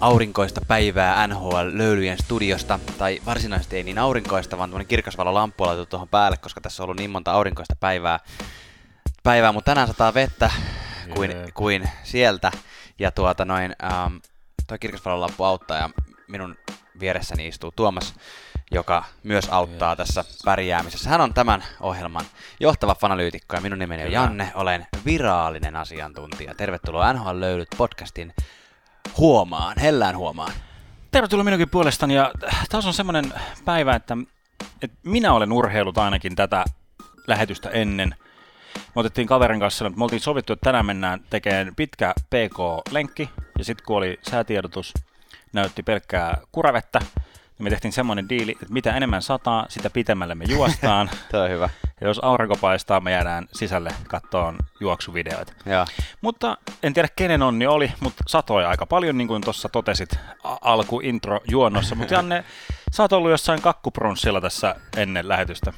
aurinkoista päivää NHL-löylyjen studiosta, tai varsinaisesti ei niin aurinkoista, vaan tuommoinen kirkasvalo lamppu on laitettu tuohon päälle, koska tässä on ollut niin monta aurinkoista päivää, päivää mutta tänään sataa vettä kuin, kuin sieltä, ja tuota noin, ähm, toi kirkasvalon lamppu auttaa, ja minun vieressäni istuu Tuomas, joka myös auttaa Yes. tässä pärjäämisessä. Hän on tämän ohjelman johtava fanalyytikko, ja minun nimeni on. Janne, olen virallinen asiantuntija. Tervetuloa NHL Löylyt podcastin huomaan, hellään huomaan. Tervetuloa minunkin puolestani ja taas on semmoinen päivä, että, että minä olen urheilut ainakin tätä lähetystä ennen. Me otettiin kaverin kanssa, me oltiin sovittu, että tänään mennään tekemään pitkä PK-lenkki ja sitten kun oli säätiedotus, näytti pelkkää kuravettä, niin me tehtiin semmoinen diili, että mitä enemmän sataa, sitä pitemmälle me juostaan. Tuo on hyvä. ja jos aurinko paistaa, me jäädään sisälle kattoon juoksuvideoita. Joo. Mutta en tiedä kenen onni oli, mutta satoi aika paljon, niin kuin tuossa totesit alku intro juonnossa. Mutta Janne, sä oot ollut jossain kakkuprunssilla tässä ennen lähetystä.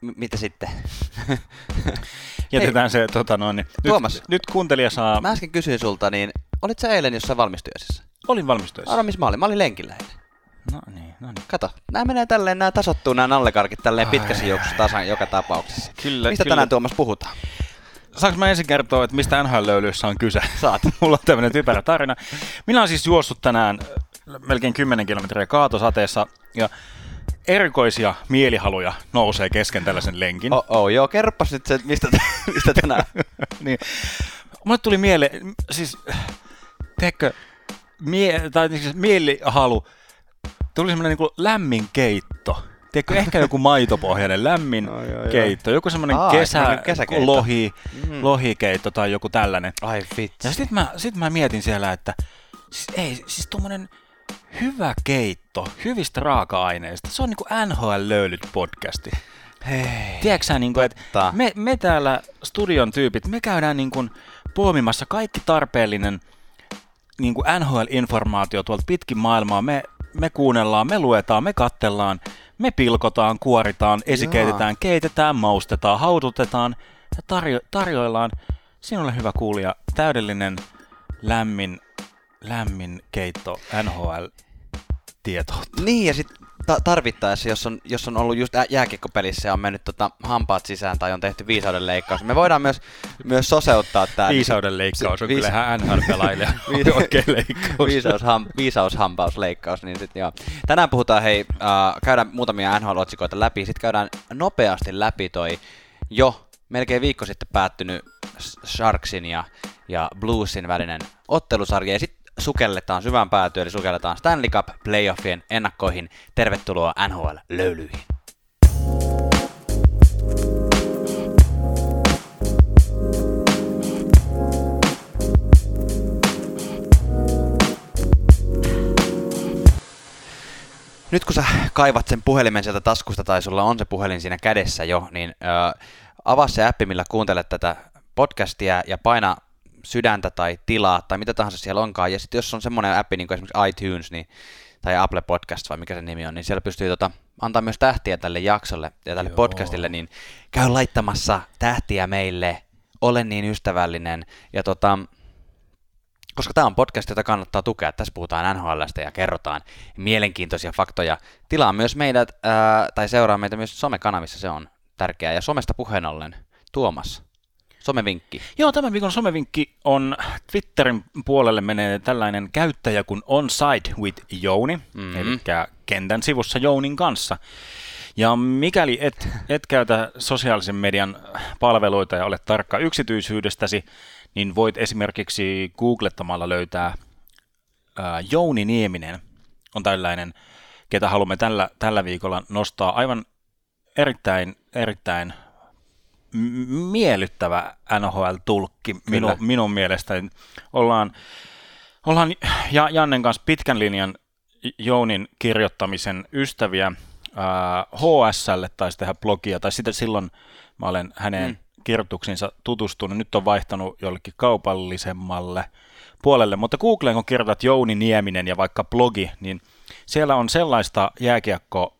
M- mitä sitten? Jätetään se, tota noin, niin Tuomas. nyt, nyt kuuntelija saa, Mä äsken kysyin sulta, niin olit sä eilen jossain valmistujaisissa? Olin valmistuessa. Arvo, missä mä olin? Mä olin lenkillä. No niin, no niin. Kato, nämä menee tälleen, nämä tasottuu nämä nallekarkit tälleen Ai. pitkässä juoksussa tasan joka tapauksessa. Kyllä, Mistä kyllä. tänään Tuomas puhutaan? Saanko mä ensin kertoa, että mistä NHL-löylyissä on kyse? Saat. Mulla on tämmöinen typerä tarina. Minä olen siis juossut tänään äh, melkein 10 kilometriä kaatosateessa ja erikoisia mielihaluja nousee kesken tällaisen lenkin. Oh, oh, joo, kerropas nyt se, mistä, mistä tänään. niin. Mulle tuli mieleen, siis, teekö, mie, tai siis mielihalu, tuli semmoinen niin lämmin keitto. Tiedätkö, ehkä joku maitopohjainen lämmin Ai, ai, ai. keitto, joku semmoinen Aa, kesä, kesäkeitto. lohi, Mm. lohikeitto tai joku tällainen. Ai vitsi. Ja sitten mä, sit mä mietin siellä, että siis ei, siis tuommoinen hyvä keitto, hyvistä raaka-aineista, se on niinku NHL-löylyt podcasti. Hei. Tiedätkö sä, niin kuin, että me, me täällä studion tyypit, me käydään niin kuin poimimassa kaikki tarpeellinen niin kuin NHL-informaatio tuolta pitkin maailmaa. Me, me kuunnellaan, me luetaan, me kattellaan, me pilkotaan, kuoritaan, esikeitetään, keitetään, maustetaan, haudutetaan ja tarjo- tarjoillaan sinulle hyvä kuulija täydellinen lämmin, lämmin keitto NHL-tietoutta. Niin, ja sitten ta- tarvittaessa, jos on, jos on ollut just jääkiekkopelissä ja on mennyt tota, hampaat sisään tai on tehty viisauden leikkaus, me voidaan myös, myös soseuttaa tämä. Viisauden leikkaus on Viis- kyllä ihan NHL-pelaille Viis- oikein leikkaus. Viisausham, viisaushampausleikkaus, niin sit joo. Tänään puhutaan, hei, äh, käydään muutamia NHL-otsikoita läpi, sitten käydään nopeasti läpi toi jo melkein viikko sitten päättynyt Sharksin ja, ja Bluesin välinen ottelusarja, ja sitten sukelletaan syvään päätyyn, eli sukelletaan Stanley Cup playoffien ennakkoihin. Tervetuloa NHL-löylyihin. Nyt kun sä kaivat sen puhelimen sieltä taskusta tai sulla on se puhelin siinä kädessä jo, niin ö, avaa se appi, millä kuuntelet tätä podcastia ja paina sydäntä tai tilaa tai mitä tahansa siellä onkaan. Ja sitten jos on semmoinen appi niin kuin esimerkiksi iTunes niin, tai Apple Podcast vai mikä se nimi on, niin siellä pystyy tota, antaa myös tähtiä tälle jaksolle ja tälle Joo. podcastille, niin käy laittamassa tähtiä meille, ole niin ystävällinen ja tota, koska tämä on podcast, jota kannattaa tukea. Tässä puhutaan NHLstä ja kerrotaan mielenkiintoisia faktoja. Tilaa myös meidät, ää, tai seuraa meitä myös somekanavissa, se on tärkeää. Ja somesta puheen ollen, Tuomas, somevinkki. Joo, tämän viikon somevinkki on Twitterin puolelle menee tällainen käyttäjä kuin Onside with Jouni, Mhm. mm-hmm. eli kentän sivussa Jounin kanssa. Ja mikäli et, et käytä sosiaalisen median palveluita ja ole tarkka yksityisyydestäsi, niin voit esimerkiksi googlettamalla löytää ää, Jouni Nieminen on tällainen, ketä haluamme tällä, tällä viikolla nostaa aivan erittäin, erittäin miellyttävä NHL-tulkki minu, minun mielestäni. Ollaan, ollaan ja Jannen kanssa pitkän linjan Jounin kirjoittamisen ystäviä HSL taisi tehdä blogia, tai sitä silloin mä olen hänen Mm. mm. kirjoituksiinsa tutustunut. Nyt on vaihtanut jollekin kaupallisemmalle puolelle, mutta Googleen kun kirjoitat Jouni Nieminen ja vaikka blogi, niin siellä on sellaista jääkiekko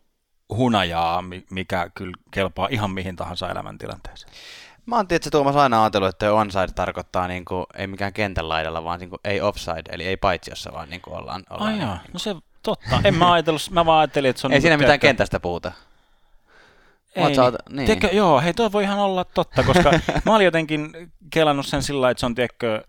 hunajaa, mi- mikä kyllä kelpaa ihan mihin tahansa elämäntilanteeseen. Mä oon tietysti Tuomas aina ajatellut, että onside tarkoittaa niin kuin, ei mikään kentän laidalla, vaan niin kuin, ei offside, eli ei paitsiossa, vaan niin kuin ollaan. ollaan Ai niin, no se totta. En mä ajatellut, mä vaan ajattelin, että se on... ei niinku, siinä mitään tiedätkö, kentästä puhuta. Ei, sä niin. niin. Tiedätkö, joo, hei toi voi ihan olla totta, koska mä olin jotenkin kelannut sen sillä että se on, tiedätkö,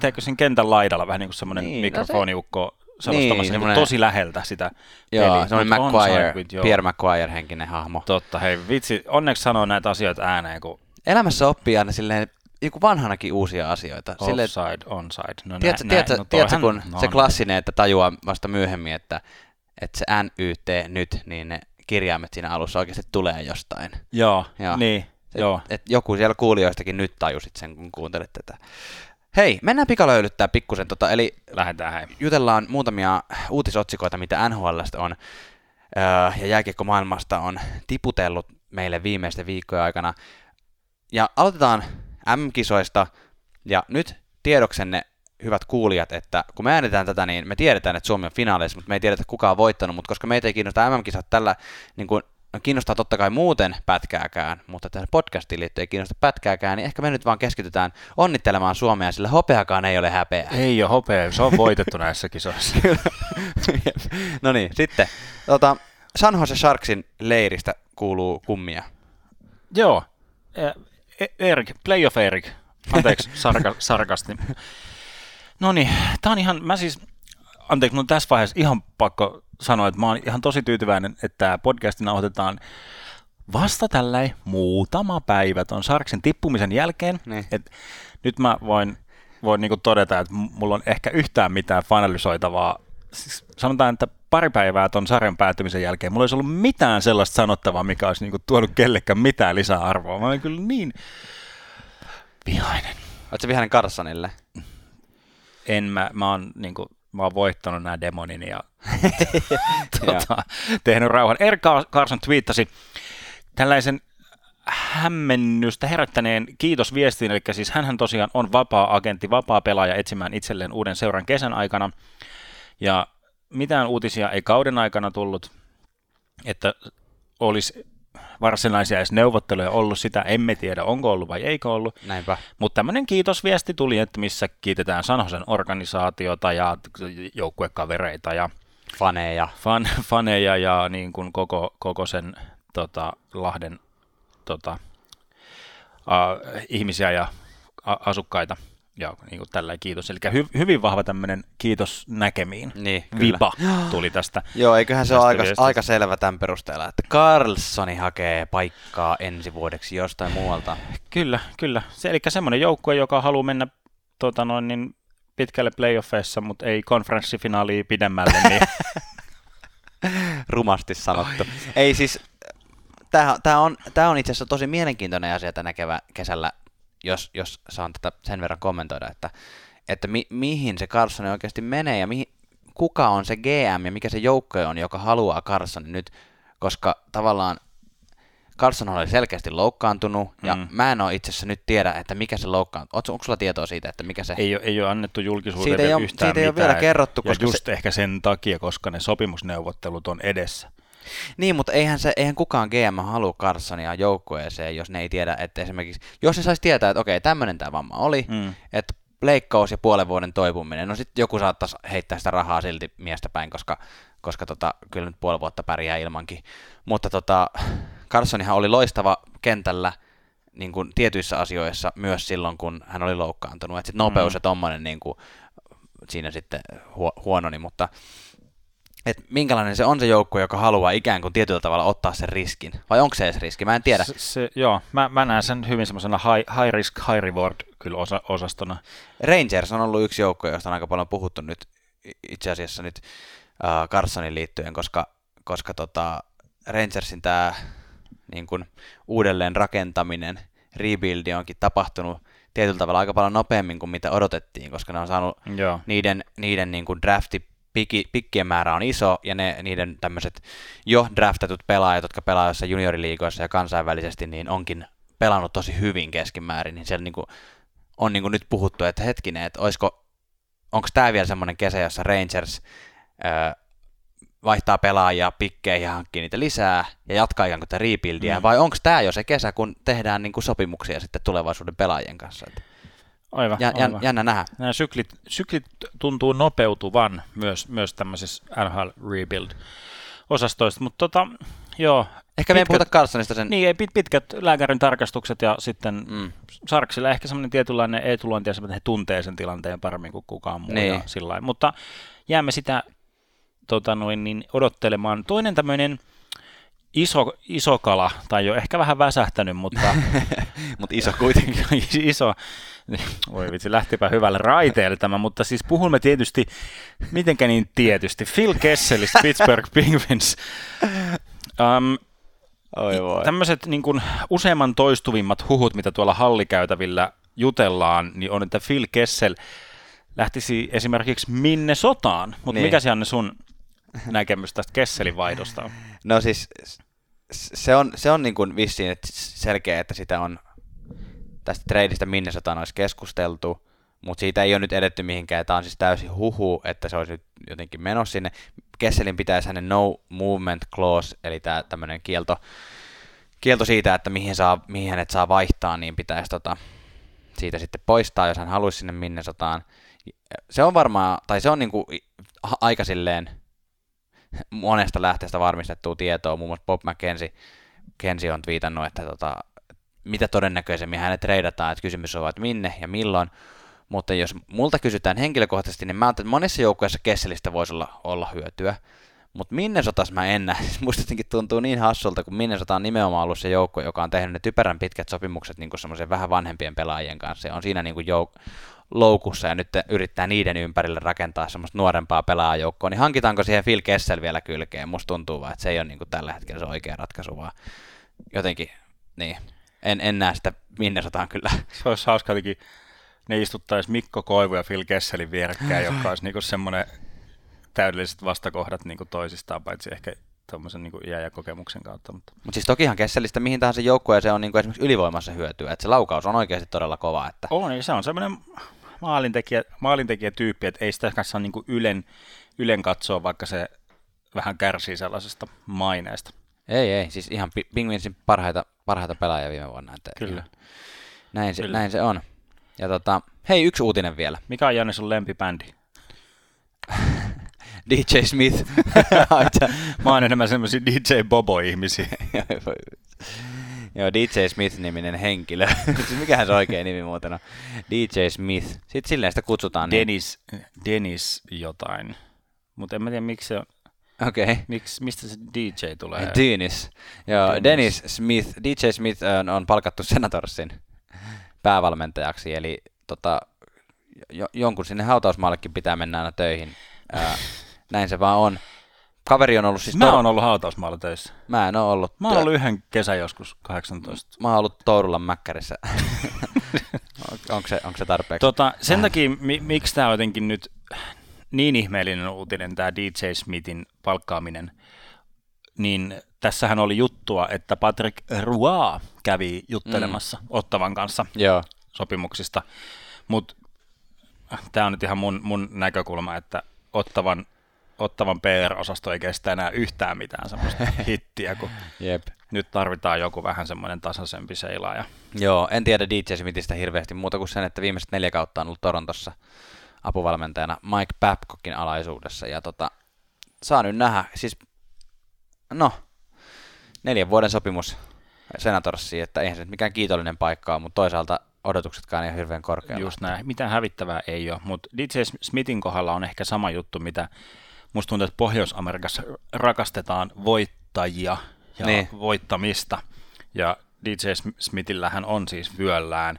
tiedätkö sen kentän laidalla vähän niin kuin semmoinen Niin, niin, no se- mikrofoniukko selostamassa Niin, niin, tosi läheltä sitä Joo, peliä. semmoinen McQuire. Pierre McQuire henkinen hahmo. Totta, hei vitsi, onneksi sanoo näitä asioita ääneen, kun Elämässä oppii aina silleen, joku vanhanakin uusia asioita. Silleen, offside, onside. No, tiedätkö, nä- tiedätkö, no tiedätkö, kun no, se klassinen, että tajuaa vasta myöhemmin, että, että se NYT nyt, niin ne kirjaimet siinä alussa oikeasti tulee jostain. Joo, Joo. niin, Et, joo. et joku siellä kuulijoistakin nyt tajusit sen, kun kuuntelit tätä. Hei, mennään pikalöylyttää pikkusen, tota, eli Lähdetään hei. jutellaan muutamia uutisotsikoita, mitä NHLstä on öö, ja jääkiekkomaailmasta on tiputellut meille viimeisten viikkojen aikana. Ja aloitetaan M-kisoista, ja nyt tiedoksenne, hyvät kuulijat, että kun me äänetään tätä, niin me tiedetään, että Suomi on finaaleissa, mutta me ei tiedetä, kuka on voittanut, mutta koska meitä ei kiinnosta MM-kisat tällä, niin kuin, no kiinnostaa totta kai muuten pätkääkään, mutta tähän podcastiin liittyen ei kiinnosta pätkääkään, niin ehkä me nyt vaan keskitytään onnittelemaan Suomea, sillä hopeakaan ei ole häpeä. Ei ole hopea, se on voitettu näissä kisoissa. no niin, sitten. Tota, San Jose Sharksin leiristä kuuluu kummia. Joo. E- E- Erik, playoff Erik. Anteeksi, sarka, sarkasti. No niin, tää on ihan, mä siis, anteeksi, mun tässä vaiheessa ihan pakko sanoa, että mä oon ihan tosi tyytyväinen, että tää podcasti nauhoitetaan vasta tällä muutama päivä ton Sarksin tippumisen jälkeen. Niin. Et nyt mä voin, voin niinku todeta, että mulla on ehkä yhtään mitään finalisoitavaa. Siis sanotaan, että pari päivää ton sarjan päättymisen jälkeen mulla ei olisi ollut mitään sellaista sanottavaa, mikä olisi niinku tuonut kellekään mitään lisäarvoa. Mä olen kyllä niin vihainen. Oletko vihainen Carsonille? En mä, mä oon, niinku, mä oon voittanut nämä demonini ja tota, tehnyt rauhan. Erik Carson twiittasi tällaisen hämmennystä herättäneen kiitosviestin, eli siis hän tosiaan on vapaa-agentti, vapaa-pelaaja etsimään itselleen uuden seuran kesän aikana, ja mitään uutisia ei kauden aikana tullut, että olisi varsinaisia edes neuvotteluja ollut, sitä emme tiedä, onko ollut vai eikö ollut, Näinpä. mutta tämmöinen kiitosviesti tuli, että missä kiitetään Sanosen organisaatiota ja joukkuekavereita ja Faneja. fan, faneja ja niin kuin koko, koko sen tota, Lahden tota, uh, ihmisiä ja a, asukkaita. Ja niin kuin tällä kiitos. Eli hy, hyvin vahva tämmöinen kiitos näkemiin. Niin, kyllä. Vipa tuli tästä. Joo, eiköhän se Tästä ole aika, viestistä. aika selvä tämän perusteella, että Carlsoni hakee paikkaa ensi vuodeksi jostain muualta. Kyllä, kyllä. Se, eli semmoinen joukkue, joka haluaa mennä tota noin, niin pitkälle playoffeissa, mutta ei konferenssifinaaliin pidemmälle, niin Rumasti sanottu. Ei siis, tämä, on, tämä on itse asiassa tosi mielenkiintoinen asia tänä kevä, kesällä, jos, jos saan tätä sen verran kommentoida, että, että mi, mihin se Carlson oikeasti menee ja mihin, kuka on se GM ja mikä se joukkue on, joka haluaa Carlsonin nyt, koska tavallaan Carlson oli selkeästi loukkaantunut, ja Mm. mä en ole itse asiassa nyt tiedä, että mikä se loukkaan. Onko, sulla tietoa siitä, että mikä se... ei ole, ei ole annettu julkisuuteen Siitä ei ole- yhtään siitä ei ole mitään. vielä kerrottu, ja koska just se... ehkä sen takia, koska ne sopimusneuvottelut on edessä. Niin, mutta eihän, se, eihän kukaan GM halua Carsonia joukkueeseen, jos ne ei tiedä, että esimerkiksi, jos ne saisi tietää, että okei, tämmöinen tämä vamma oli, Mm. että leikkaus ja puolen vuoden toipuminen, no sitten joku saattaisi heittää sitä rahaa silti miestä päin, koska, koska tota, kyllä nyt puoli vuotta pärjää ilmankin. Mutta tota, Carsonihan oli loistava kentällä niin kuin tietyissä asioissa myös silloin, kun hän oli loukkaantunut. Et sit nopeus Mm. ja tommonen niin kuin, siinä sitten huo- huononi, mutta et minkälainen se on se joukkue, joka haluaa ikään kuin tietyllä tavalla ottaa sen riskin? Vai onko se edes riski? Mä en tiedä. Se, se, joo, mä, mä näen sen hyvin semmoisena high, high risk, high reward kyllä osa, osastona. Rangers on ollut yksi joukkue, josta on aika paljon puhuttu nyt itse asiassa nyt uh, Carsonin liittyen, koska, koska tota, Rangersin tämä niin kun, uudelleen rakentaminen, rebuildi onkin tapahtunut tietyllä tavalla aika paljon nopeammin kuin mitä odotettiin, koska ne on saanut Joo. niiden, niiden niin kuin drafti piki, pikkien määrä on iso, ja ne, niiden tämmöiset jo draftatut pelaajat, jotka pelaa jossain junioriliigoissa ja kansainvälisesti, niin onkin pelannut tosi hyvin keskimäärin, niin siellä niin kuin, on niin kuin nyt puhuttu, että hetkinen, että olisiko, onko tämä vielä semmoinen kesä, jossa Rangers ää, vaihtaa pelaajia pikkeihin ja hankkii niitä lisää ja jatkaa ikään kuin tätä rebuildia, Mm. vai onko tämä jo se kesä, kun tehdään niin kuin sopimuksia sitten tulevaisuuden pelaajien kanssa? Et Aivan, jä, aivan. jännä nähdä. Nämä syklit, syklit tuntuu nopeutuvan myös, myös tämmöisessä NHL Rebuild-osastoista, mutta tota, joo. Ehkä me ei puhuta Carlsonista sen... Niin, ei pit, pitkät lääkärin tarkastukset ja sitten Mm. Sarksilla ehkä semmoinen tietynlainen etulointi, että he tuntee sen tilanteen paremmin kuin kukaan muu. Niin. Ja sillä. Mutta jäämme sitä tota noin, niin odottelemaan. Toinen tämmöinen iso, iso kala, tai jo ehkä vähän väsähtänyt, mutta Mutta iso kuitenkin. iso, voi vitsi, lähtipä hyvälle raiteelle tämä, mutta siis puhumme tietysti, mitenkä niin tietysti, Phil Kesselistä Pittsburgh Penguins. Um, Oi voi. Tämmöiset niin kuin useamman toistuvimmat huhut, mitä tuolla hallikäytävillä jutellaan, niin on, että Phil Kessel lähtisi esimerkiksi minne sotaan. Mutta Niin. mikä se Janne sun näkemys tästä Kesselin vaihdosta on? No siis se on, se on niin kuin vissiin että selkeä, että sitä on tästä tradeista Minnesotaan olisi keskusteltu, mutta siitä ei ole nyt edetty mihinkään. Tämä on siis täysin huhu, että se olisi nyt jotenkin menossa sinne. Kesselin pitäisi hänen no movement clause, eli tämä tämmöinen kielto, kielto siitä, että mihin, saa, mihin hänet saa vaihtaa, niin pitäisi tota, siitä sitten poistaa, jos hän haluaisi sinne Minnesotaan. Se on varmaan, tai se on i- a- aika silleen monesta lähteestä varmistettua tietoa, muun muassa Bob McKenzie Kensi on twiitannut, että tota, mitä todennäköisemmin hänet treidataan, että kysymys on, että minne ja milloin, mutta jos multa kysytään henkilökohtaisesti, niin mä että monissa joukkueissa Kesselistä voisi olla, olla hyötyä, mutta Minnesotas mä en näe. Musta jotenkin tuntuu niin hassulta, kun Minnesota on nimenomaan ollut se joukko, joka on tehnyt ne typerän pitkät sopimukset niin semmoisen vähän vanhempien pelaajien kanssa. Ja on siinä niin jouk- loukussa ja nyt yrittää niiden ympärille rakentaa semmoista nuorempaa pelaajoukkoa, niin hankitaanko siihen Phil Kessel vielä kylkeen? Musta tuntuu vaan, että se ei ole niin kuin tällä hetkellä se oikea ratkaisu, vaan jotenkin, niin, en, en näe sitä Minnesotaan kyllä. Se olisi hauska jotenkin, ne istuttaisi Mikko Koivu ja Phil Kesselin vierekkäin, joka olisi niinku semmoinen täydelliset vastakohdat niinku toisistaan, paitsi ehkä tuommoisen niinku iän ja kokemuksen kautta. Mutta Mutta siis tokihan Kesselistä mihin tahansa joukkueeseen on niin kuin esimerkiksi ylivoimassa hyötyä, että se laukaus on oikeasti todella kova. Että... On, niin se on semmoinen maalintekijä, maalintekijätyyppi, että ei sitä kanssa niin ylen, ylen katsoa, vaikka se vähän kärsii sellaisesta maineesta. Ei, ei, siis ihan Pi- Penguinsin parhaita, parhaita pelaajia viime vuonna. Että Kyllä. Näin se, Kyllä. näin se on. Ja tota, hei, yksi uutinen vielä. Mikä on Janne sun lempibändi? DJ Smith. Mä oon enemmän semmoisia DJ Bobo-ihmisiä. Joo, DJ Smith-niminen henkilö. siis mikähän se oikein nimi muuten on? DJ Smith. Sitten silleen sitä kutsutaan. Niin. Dennis, Dennis jotain. Mutta en mä tiedä, miksi se on, Okei. Okay. miksi, mistä se DJ tulee. Dennis. Joo, Dennis. Dennis Smith. DJ Smith on, on palkattu Senatorsin päävalmentajaksi, eli tota, jo, jonkun sinne hautausmaallekin pitää mennä aina töihin. Ää, näin se vaan on. Kaveri on ollut siis... Mä oon ollut hautausmaalla töissä. Mä en oo ollut. Mä oon ollut yhden kesän joskus 18. Mä oon ollut Tourulan mäkkärissä. On- onko, se, onko se tarpeeksi? Tota, sen takia, mi- miksi tämä on jotenkin nyt niin ihmeellinen uutinen, tämä DJ Smithin palkkaaminen, niin tässähän oli juttua, että Patrick Roy kävi juttelemassa mm. Ottavan kanssa Joo. sopimuksista, mutta tämä on nyt ihan mun, mun näkökulma, että Ottavan, Ottavan PR-osasto ei kestä enää yhtään mitään semmoista hittiä, kun Jep. nyt tarvitaan joku vähän semmoinen tasaisempi seilaaja. Joo, en tiedä DJ Smithistä hirveästi muuta kuin sen, että viimeiset neljä kautta on ollut Torontossa apuvalmentajana Mike Babcockin alaisuudessa. Ja tota, saa nyt nähdä, siis no, neljän vuoden sopimus Senatorsiin, että eihän se nyt mikään kiitollinen paikka ole, mutta toisaalta odotuksetkaan ei ole hirveän korkealla. Just näin. Mitään hävittävää ei ole, mutta DJ Smithin kohdalla on ehkä sama juttu, mitä musta tuntuu, että Pohjois-Amerikassa rakastetaan voittajia ja Niin. voittamista. Ja DJ Sm- Smithillähän on siis vyöllään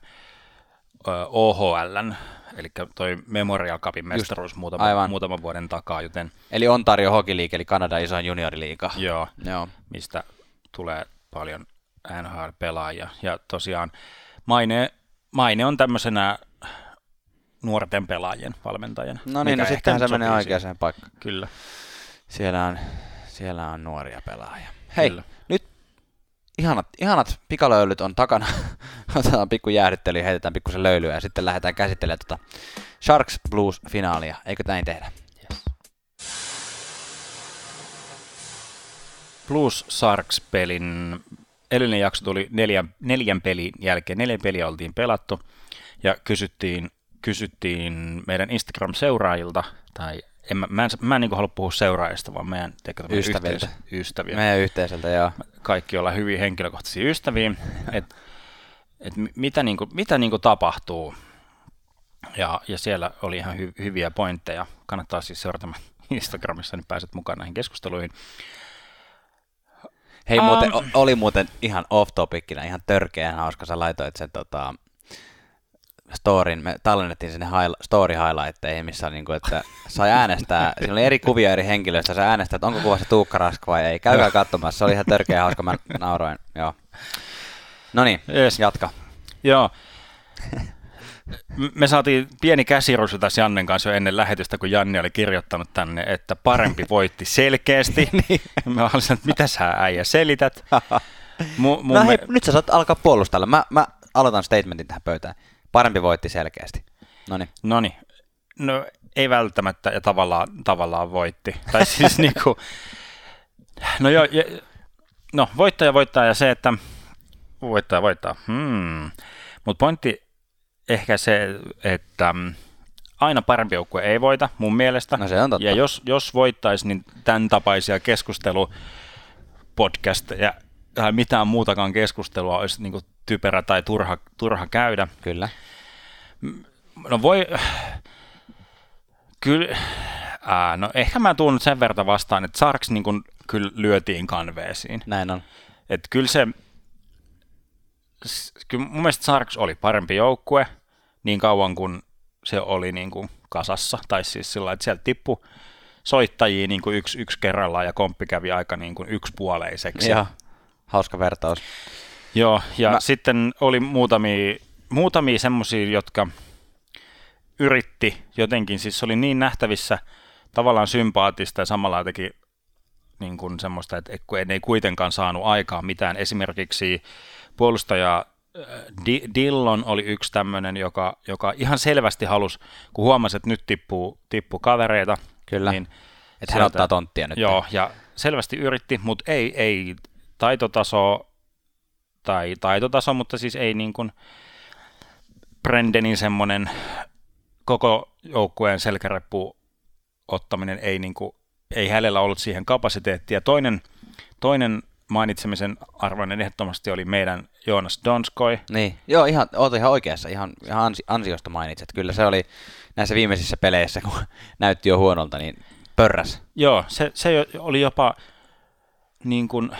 ö, OHLn, eli toi Memorial Cupin mestaruus muutama, aivan. muutaman vuoden takaa, joten Eli Ontario Hockey League, eli Kanadan isoin junioriliiga. joo, Joo. mistä tulee paljon NHL-pelaajia. Ja tosiaan maine, maine on tämmöisenä nuorten pelaajien valmentajana. No niin, no sittenhän se menee oikeaan paikkaan. Kyllä. Siellä on, siellä on nuoria pelaajia. Hei, Kyllä. nyt ihanat, ihanat pikalöylyt on takana. Otetaan pikku jäähdyttely, heitetään pikkusen löylyä ja sitten lähdetään käsittelemään tota Sharks Blues-finaalia. Eikö näin tehdä? Yes. Blues Sharks-pelin edellinen jakso tuli neljän, neljän pelin jälkeen. Neljän peliä oltiin pelattu ja kysyttiin, kysyttiin meidän Instagram-seuraajilta, tai en, mä, mä en, mä en niin halua puhua seuraajista, vaan meidän ystäviltä. Yhteis, ystäviä. Meidän yhteisöltä, joo. Kaikki ollaan hyvin henkilökohtaisia ystäviä. Et, et mitä, niin kuin, mitä niin kuin tapahtuu. Ja, ja siellä oli ihan hy, hyviä pointteja. Kannattaa siis seurata Instagramissa, niin pääset mukaan näihin keskusteluihin. Hei, muuten, um, oli muuten ihan off topicina, ihan törkeän hauska, sä laitoit sen tota, storin, me tallennettiin sinne high, story highlightteihin, missä niin kuin, että sai äänestää, siinä oli eri kuvia eri henkilöistä, sä äänestää, että onko kuvassa Tuukka Rask vai ei, käykää katsomassa, se oli ihan törkeä hauska, mä nauroin, joo. No niin, yes. jatka. Joo, me saatiin pieni käsirusu tässä Jannen kanssa jo ennen lähetystä, kun Janni oli kirjoittanut tänne, että parempi voitti selkeästi. niin. Mä olisin, että mitä sä äijä selität? Mu, no hei, me... nyt sä saat alkaa puolustella. Mä, mä aloitan statementin tähän pöytään. Parempi voitti selkeästi. Noniin. Noniin. No ei välttämättä ja tavallaan, tavallaan voitti. Tai siis niinku, no joo, ja, no voittaja voittaa ja se, että voittaja voittaa. Hmm. Mutta pointti ehkä se, että mm, aina parempi joukkue ei voita mun mielestä. No se on totta. Ja jos, jos voittaisi, niin tämän tapaisia keskustelu ja mitään muutakaan keskustelua olisi niin typerä tai turha, turha käydä. Kyllä. No voi, kyllä, ää, no ehkä mä tuun sen verran vastaan, että Sarks niin kuin, kyllä lyötiin kanveesiin. Näin on. Että kyllä se, kyllä mun mielestä Sarks oli parempi joukkue niin kauan kuin se oli niin kuin kasassa, tai siis sillä että sieltä tippui soittajia niin kuin yksi, yksi kerrallaan ja komppi kävi aika niin kuin yksipuoleiseksi. Ja, hauska vertaus. Joo, ja Mä... sitten oli muutamia, muutamia semmoisia, jotka yritti jotenkin, siis oli niin nähtävissä tavallaan sympaattista ja samalla teki niin kuin semmoista, että ei, ei kuitenkaan saanut aikaa mitään. Esimerkiksi puolustaja äh, Dillon oli yksi tämmöinen, joka, joka ihan selvästi halusi, kun huomasi, että nyt tippuu, tippuu kavereita. Kyllä, niin että hän ottaa tonttia nyt. Joo, ja selvästi yritti, mutta ei, ei taitotaso, tai taitotaso, mutta siis ei niin kuin Brendenin semmoinen koko joukkueen selkäreppu ottaminen ei, niin kuin, ei hänellä ollut siihen kapasiteettia. Toinen, toinen mainitsemisen arvoinen ehdottomasti oli meidän Joonas Donskoi. Niin, joo, ihan, oot ihan oikeassa, ihan, ihan ansi, ansiosta mainitset. Kyllä se oli näissä viimeisissä peleissä, kun näytti jo huonolta, niin pörräs. Joo, se, se oli jopa niin kuin,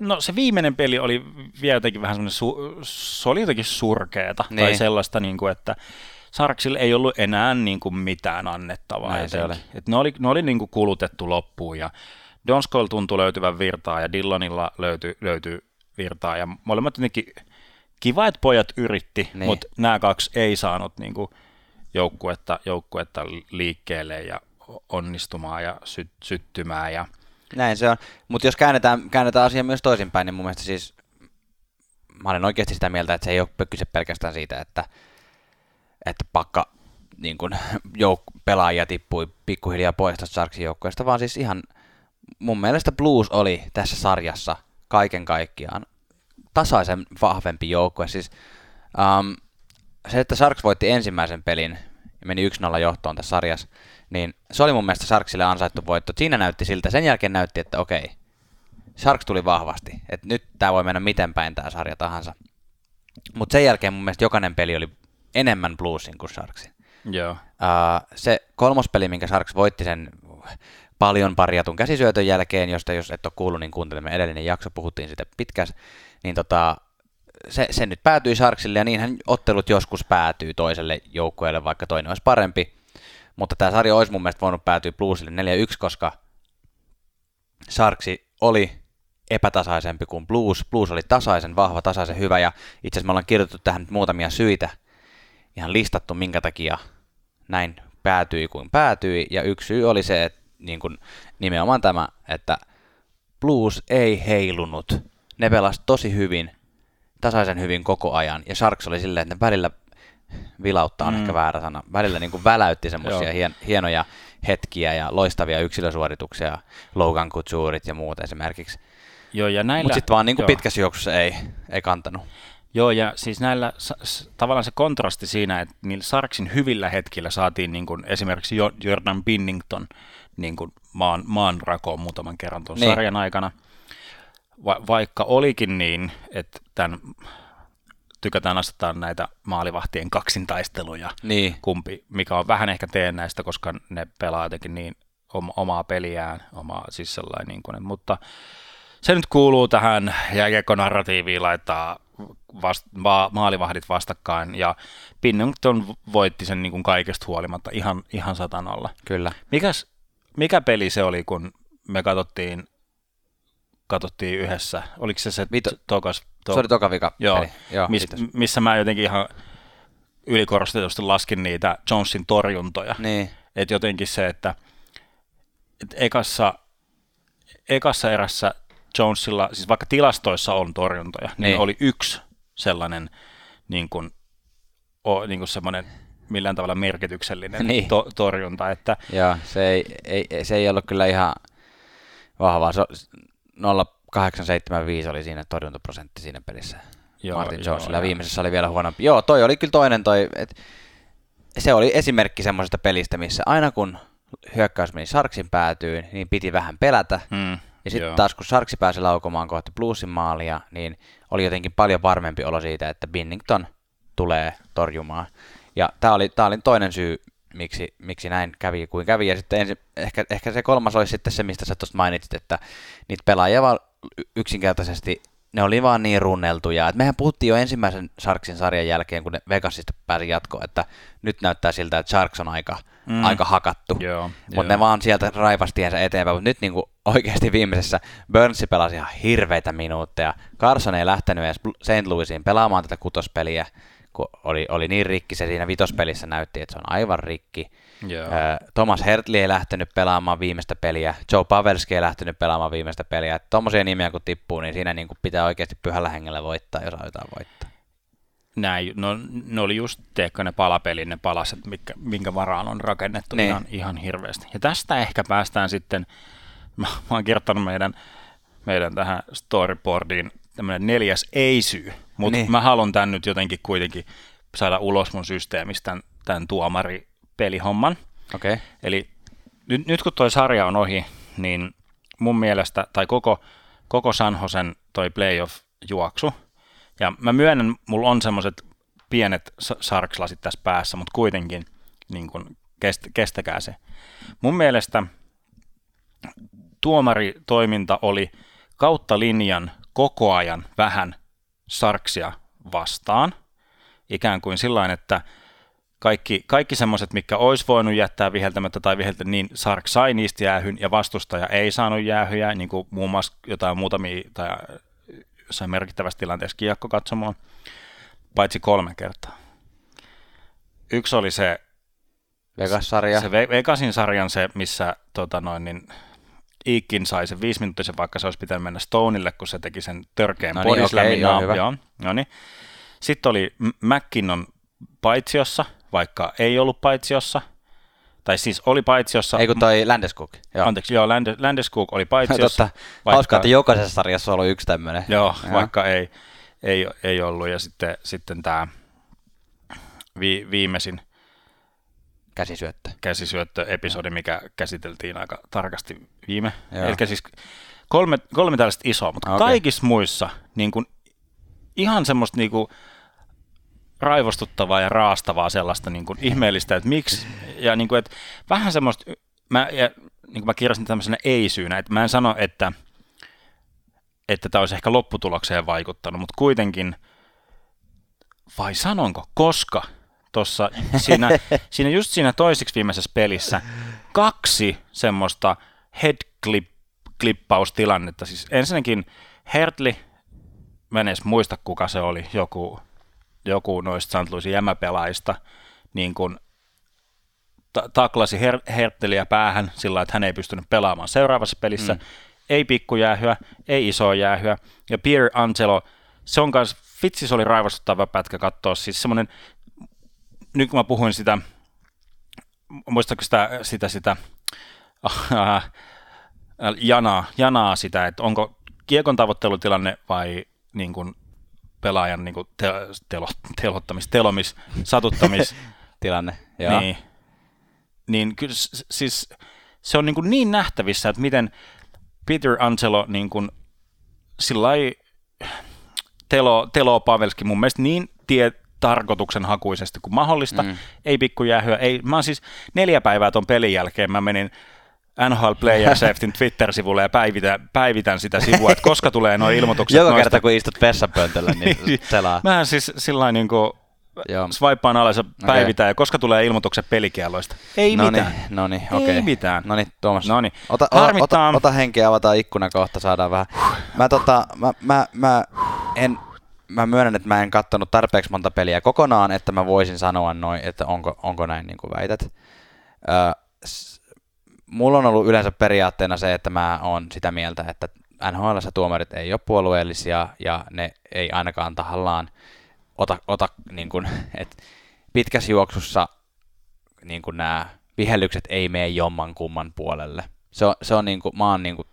no se viimeinen peli oli vielä jotenkin vähän semmoinen, su, se oli jotenkin surkeeta, niin. tai sellaista, niin kuin, että Sarksille ei ollut enää niin kuin mitään annettavaa. Näin se oli. Et ne oli, ne oli niin kuin kulutettu loppuun, ja Donskoil tuntui löytyvän virtaa ja Dillonilla löytyi, löytyi virtaa ja molemmat jotenkin kiva, että pojat yritti, niin. mutta nämä kaksi ei saanut niin kuin, joukkuetta, joukkuetta liikkeelle ja onnistumaan ja sy- syttymään. Ja... Näin se on, mutta jos käännetään, käännetään asia myös toisinpäin, niin mun mielestä siis mä olen oikeasti sitä mieltä, että se ei ole kyse pelkästään siitä, että, että pakka niin kun, jouk- pelaajia tippui pikkuhiljaa pois tästä joukkueesta, vaan siis ihan – mun mielestä Blues oli tässä sarjassa kaiken kaikkiaan tasaisen vahvempi joukkue. Siis, um, se, että Sarks voitti ensimmäisen pelin ja meni 1-0 johtoon tässä sarjassa, niin se oli mun mielestä Sarksille ansaittu voitto. Siinä näytti siltä, sen jälkeen näytti, että okei, Sharks tuli vahvasti, että nyt tämä voi mennä miten päin tämä sarja tahansa. Mutta sen jälkeen mun mielestä jokainen peli oli enemmän Bluesin kuin Sharksin. Joo. Uh, se kolmospeli, minkä Sharks voitti sen paljon parjatun käsisyötön jälkeen, josta jos et ole kuullut, niin kuuntelemme edellinen jakso, puhuttiin sitä pitkäs, niin tota, se, se nyt päätyi Sharksille ja niinhän ottelut joskus päätyy toiselle joukkueelle, vaikka toinen olisi parempi. Mutta tämä sarja olisi mun mielestä voinut päätyä Bluesille 4-1, koska Sharksi oli epätasaisempi kuin Blues. Blues oli tasaisen vahva, tasaisen hyvä ja itse asiassa me ollaan kirjoitettu tähän nyt muutamia syitä, ihan listattu minkä takia näin päätyi kuin päätyi ja yksi syy oli se, että niin kuin nimenomaan tämä, että Blues ei heilunut. Ne pelasi tosi hyvin, tasaisen hyvin koko ajan, ja Sharks oli silleen, että ne välillä vilauttaa on mm. ehkä väärä sana, välillä niin kuin väläytti semmoisia hien, hienoja hetkiä ja loistavia yksilösuorituksia, Logan Couturet ja muut esimerkiksi. Joo, ja näillä... Mutta sitten vaan niin kuin pitkässä juoksussa ei, ei kantanut. Joo, ja siis näillä, tavallaan se kontrasti siinä, että niillä Sarksin hyvillä hetkillä saatiin niin kuin esimerkiksi Jordan Binnington niin kuin maan, maan rakoon muutaman kerran tuon niin. sarjan aikana. Va- vaikka olikin niin, että tämän tykätään asettaa näitä maalivahtien kaksintaisteluja, niin. kumpi, mikä on vähän ehkä teennäistä, koska ne pelaa jotenkin niin omaa peliään, omaa, siis sellainen, niin kuin, mutta se nyt kuuluu tähän jääkiekko-narratiiviin laittaa vast, ma, maalivahdit vastakkain, ja Pinnington voitti sen niin kuin kaikesta huolimatta ihan, ihan satanalla. Kyllä. Mikäs, mikä peli se oli, kun me katsottiin, katsottiin yhdessä? Oliko se se Vito, tokas? To, se oli toka vika joo. Joo, mis, missä mä jotenkin ihan ylikorostetusti laskin niitä Jonesin torjuntoja. Niin. Että jotenkin se, että et ekassa, ekassa erässä Jonesilla, siis vaikka tilastoissa on torjuntoja, niin, niin oli yksi sellainen niin kuin, o, niin kuin semmoinen millään tavalla merkityksellinen niin. to, torjunta. Että... Joo, se ei, ei, se ei ollut kyllä ihan vahvaa. 0,875 oli siinä torjuntaprosentti siinä pelissä. Joo, Martin Jonesilla. Viimeisessä oli vielä huonompi. Joo, toi oli kyllä toinen toi, et, se oli esimerkki semmoisesta pelistä, missä aina kun hyökkäys meni Sarksin päätyyn, niin piti vähän pelätä. Hmm, ja sitten taas kun Sarksi pääsi laukomaan kohti Bluesin maalia, niin oli jotenkin paljon varmempi olo siitä, että Binnington tulee torjumaan. Ja tämä oli, tää oli toinen syy, miksi, miksi näin kävi kuin kävi. Ja sitten ensi, ehkä, ehkä se kolmas olisi sitten se, mistä sä tuosta mainitsit, että niitä pelaajia vaan yksinkertaisesti ne oli vaan niin runneltuja. Et mehän puhuttiin jo ensimmäisen Sharksin sarjan jälkeen, kun ne Vegasista pääsi jatkoon, että nyt näyttää siltä, että Sharks on aika, mm. aika hakattu. Mutta ne vaan sieltä raivastiensä eteenpäin. Mutta nyt niinku oikeasti viimeisessä Burnsi pelasi ihan hirveitä minuutteja. Carson ei lähtenyt edes St. Louisiin pelaamaan tätä kutospeliä kun oli, oli niin rikki, se siinä vitospelissä näytti, että se on aivan rikki. Yeah. Thomas Hertli ei lähtenyt pelaamaan viimeistä peliä, Joe Pavelski ei lähtenyt pelaamaan viimeistä peliä. Tuommoisia nimiä kun tippuu, niin siinä niin kuin pitää oikeasti pyhällä hengellä voittaa, jos aiotaan voittaa. Näin, no ne oli just teekö ne palapelin, ne palaset, mitkä, minkä varaan on rakennettu niin. ihan, ihan hirveästi. Ja tästä ehkä päästään sitten, mä, mä oon kirjoittanut meidän, meidän tähän storyboardiin tämmöinen neljäs ei-syy, mutta niin. mä haluan tämän nyt jotenkin kuitenkin saada ulos mun systeemistä tämän, tämän tuomari-pelihomman. Okay. Eli nyt, nyt kun toi sarja on ohi, niin mun mielestä, tai koko, koko Sanhosen toi playoff-juoksu, ja mä myönnän, mulla on semmoiset pienet sarkslasit tässä päässä, mutta kuitenkin niin kun kest, kestäkää se. Mun mielestä tuomaritoiminta oli kautta linjan koko ajan vähän Sarksia vastaan. Ikään kuin sillä että kaikki, kaikki semmoiset, mikä olisi voinut jättää viheltämättä tai viheltä, niin Sark sai niistä jäähyn ja vastustaja ei saanut jäähyjä, niin kuin muun muassa jotain muutamia tai jossain merkittävässä tilanteessa kiekko katsomaan, paitsi kolme kertaa. Yksi oli se Vegas-sarja. Se Vegasin sarjan se, missä tota noin, niin, Iikkin sai sen viisi minuuttisen, vaikka se olisi pitänyt mennä Stoneille, kun se teki sen törkeän no niin, okay, joo, hyvä. Joo, no niin. Sitten oli McKinnon paitsiossa, vaikka ei ollut paitsiossa. Tai siis oli paitsiossa. Ei kun toi Landeskog. Joo. Anteeksi, joo, Land- Landeskog oli paitsiossa. Totta. Vaikka, Hauskaa, että jokaisessa sarjassa on ollut yksi tämmöinen. Joo, joo, vaikka ei, ei, ei ollut. Ja sitten, sitten tämä vi, viimeisin – käsisyöttö. Käsisyöttö-episodi, mikä käsiteltiin aika tarkasti viime. Joo. Eli siis kolme, kolme tällaista isoa, mutta okay. kaikissa muissa niin kuin, ihan semmoista niin kuin, raivostuttavaa ja raastavaa sellaista niin kuin, ihmeellistä, että miksi, ja niin kuin, että vähän semmoista, mä, ja, niin kuin mä kirjasin tämmöisenä ei-syynä, että mä en sano, että että tämä olisi ehkä lopputulokseen vaikuttanut, mutta kuitenkin, vai sanonko, koska tuossa siinä, siinä just siinä toiseksi viimeisessä pelissä kaksi semmoista head-klippaustilannetta. Siis ensinnäkin Hertli, mä en edes muista kuka se oli, joku, joku noista St. Louisin jämäpelaista, niin kuin ta- taklasi Her- Herteliä päähän sillä että hän ei pystynyt pelaamaan seuraavassa pelissä. Mm. Ei pikkujäähyä, ei isoa jäähyä. Ja Pierre Angelo, se on kanssa, vitsi se oli raivostuttava pätkä katsoa, siis semmoinen nyt kun mä puhuin sitä, muistatko sitä, sitä, sitä äh, janaa, janaa sitä, että onko kiekon tavoittelutilanne vai niin kuin pelaajan niin kuin te, telo, telottamis, telomis, satuttamis tilanne. Joo. Niin, niin kyllä siis se on niin, kuin niin nähtävissä, että miten Peter Angelo niin kuin sillai, telo, telo Pavelski mun mielestä niin tie, tarkoituksenhakuisesti kuin mahdollista, mm. ei pikkujäähyä, ei, mä oon siis neljä päivää ton pelin jälkeen, mä menin NHL Player Safetyn Twitter-sivulle ja päivitän, päivitän sitä sivua, että koska tulee nuo ilmoitukset. Joka noista... kerta, kun istut vessapöntöllä, niin selaa. Mä siis sillä niin kuin swipaan alas ja päivitään, okay. ja koska tulee ilmoitukset pelikielloista? Ei noni, mitään. Noni, okei. Okay. Ei mitään. No niin, Tuomas. Ota, ota, ota, ota henkeä, avataan ikkuna kohta, saadaan vähän. Mä, tota, mä, mä, mä, en, mä myönnän, että mä en katsonut tarpeeksi monta peliä kokonaan, että mä voisin sanoa noin, että onko, onko näin niin kuin väität. Ö, mulla on ollut yleensä periaatteena se, että mä oon sitä mieltä, että nhl tuomarit ei ole puolueellisia ja ne ei ainakaan tahallaan ota, ota niin kuin, että pitkässä juoksussa niin kuin nämä vihellykset ei mene jomman kumman puolelle. Se on, se on niin kuin, mä oon niin kuin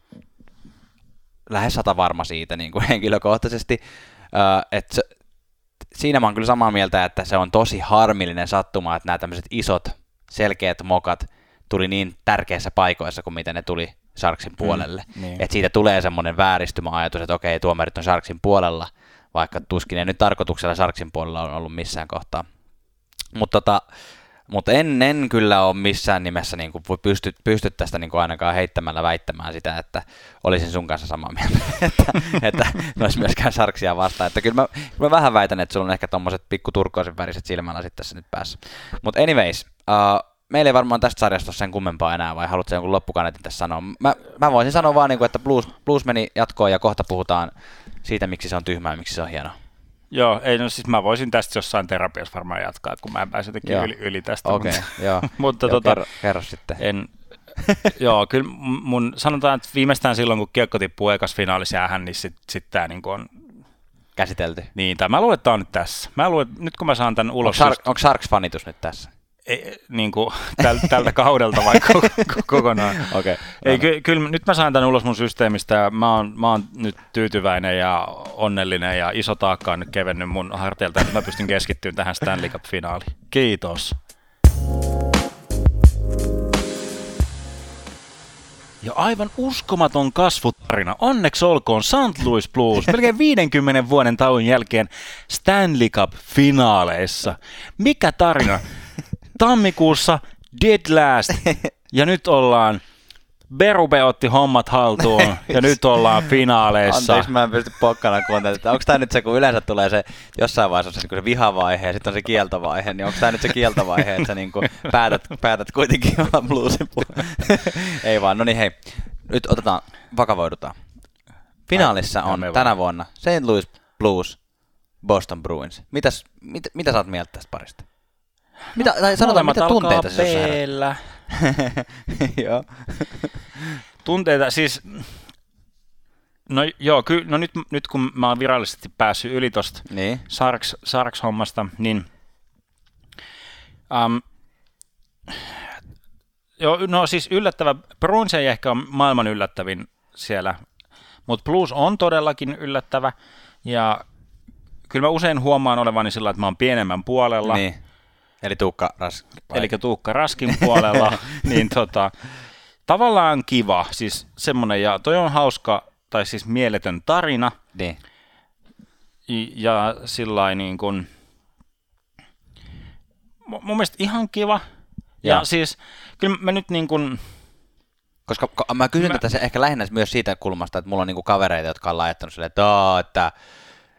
lähes sata varma siitä niin kuin henkilökohtaisesti, että se, siinä mä oon kyllä samaa mieltä, että se on tosi harmillinen sattuma, että nämä tämmöiset isot, selkeät mokat tuli niin tärkeissä paikoissa kuin miten ne tuli Sharksin mm, puolelle. Mm, niin. Että siitä tulee semmoinen vääristymäajatus, että okei, tuomarit on Sharksin puolella, vaikka tuskin ei nyt tarkoituksella Sharksin puolella on ollut missään kohtaa. Mutta tota, mutta en, en kyllä ole missään nimessä niin kuin pysty, pysty tästä niin kuin ainakaan heittämällä väittämään sitä, että olisin sun kanssa samaa mieltä, että, että olisi myöskään sarksia vastaan. Että kyllä mä, kyllä mä vähän väitän, että sulla on ehkä tommoset pikku turkoosin väriset silmällä sitten tässä nyt päässä. Mutta anyways, uh, meillä ei varmaan tästä sarjasta ole sen kummempaa enää, vai haluatko jonkun loppukaneetin tässä sanoa? Mä, mä voisin sanoa vaan, niin kuin, että blues, blues meni jatkoon ja kohta puhutaan siitä, miksi se on tyhmää ja miksi se on hienoa. Joo, ei no siis mä voisin tästä jossain terapiassa varmaan jatkaa, kun mä en pääse jotenkin yli, yli tästä. Okei, okay, mutta, joo. mutta joo, tota, kerro, kerro sitten. En, joo, kyllä mun sanotaan, että viimeistään silloin, kun kiekko tippuu ekas finaalissa jäähän, niin sitten sit tämä niin on käsitelty. Niin, tai mä luulen, että tämä on nyt tässä. Mä luulen, nyt kun mä saan tämän ulos... Onko, Shark, onko Sharks-fanitus nyt tässä? Ei, niin kuin, täl, tältä kaudelta vai kokonaan. okay, ei, ky, kyllä nyt mä sain tämän ulos mun systeemistä ja mä oon, mä oon nyt tyytyväinen ja onnellinen ja iso taakka on nyt kevennyt mun harteilta, että mä pystyn keskittymään tähän Stanley Cup-finaaliin. Kiitos. Ja aivan uskomaton kasvutarina. Onneksi olkoon St. Louis Blues melkein 50 vuoden tauon jälkeen Stanley Cup-finaaleissa. Mikä tarina? Tammikuussa Dead Last, ja nyt ollaan Berube otti hommat haltuun ja nyt ollaan finaaleissa. Anteeksi, mä en pysty pokkana kuuntelemaan. Onko tämä nyt se, kun yleensä tulee se jossain vaiheessa se, se vihavaihe ja sitten on se kieltovaihe, niin onko tämä nyt se kieltovaihe, että sä niin kuin päätät, päätät kuitenkin olla bluesin Ei vaan, no niin hei, nyt otetaan, vakavoidutaan. Finaalissa on tänä vuonna St. Louis Blues, Boston Bruins. Mitäs, mit, mitä sä oot mieltä tästä parista? Mitä, tai sanotaan, mitä tunteita se Joo. tunteita, siis... No joo, ky, no nyt, nyt kun mä oon virallisesti päässyt yli tosta niin. Sarks, Sarks-hommasta, niin... Um, joo, no siis yllättävä, Bruins ei ehkä ole maailman yllättävin siellä, mutta Blues on todellakin yllättävä, ja kyllä mä usein huomaan olevani sillä, että mä oon pienemmän puolella, niin Eli Tuukka Raskin. Eli Tuukka Raskin puolella, niin tota, tavallaan kiva, siis semmoinen, ja toi on hauska, tai siis mieletön tarina. Niin. Ja sillä niin kuin, mun mielestä ihan kiva. Ja, ja siis, kyllä mä nyt niin kuin, koska mä kysyn mä... tätä ehkä lähinnä myös siitä kulmasta, että mulla on niinku kavereita, jotka on laittanut silleen, että, että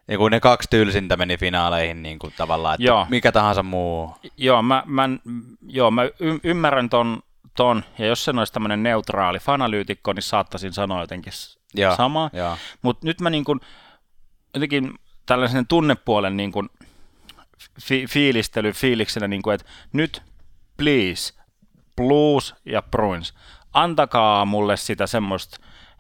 niin kuin ne kaksi tylsintä meni finaaleihin niin kuin tavallaan, että joo. mikä tahansa muu. Joo, mä, mä, joo, mä y- ymmärrän ton, ton, ja jos se olisi tämmöinen neutraali fanalyytikko, niin saattaisin sanoa jotenkin joo, samaa. Mutta nyt mä niin kuin, jotenkin tällaisen tunnepuolen niin kuin, fi- fiilistely fiiliksenä, niin kuin, että nyt please, Blues ja Bruins, antakaa mulle sitä semmoista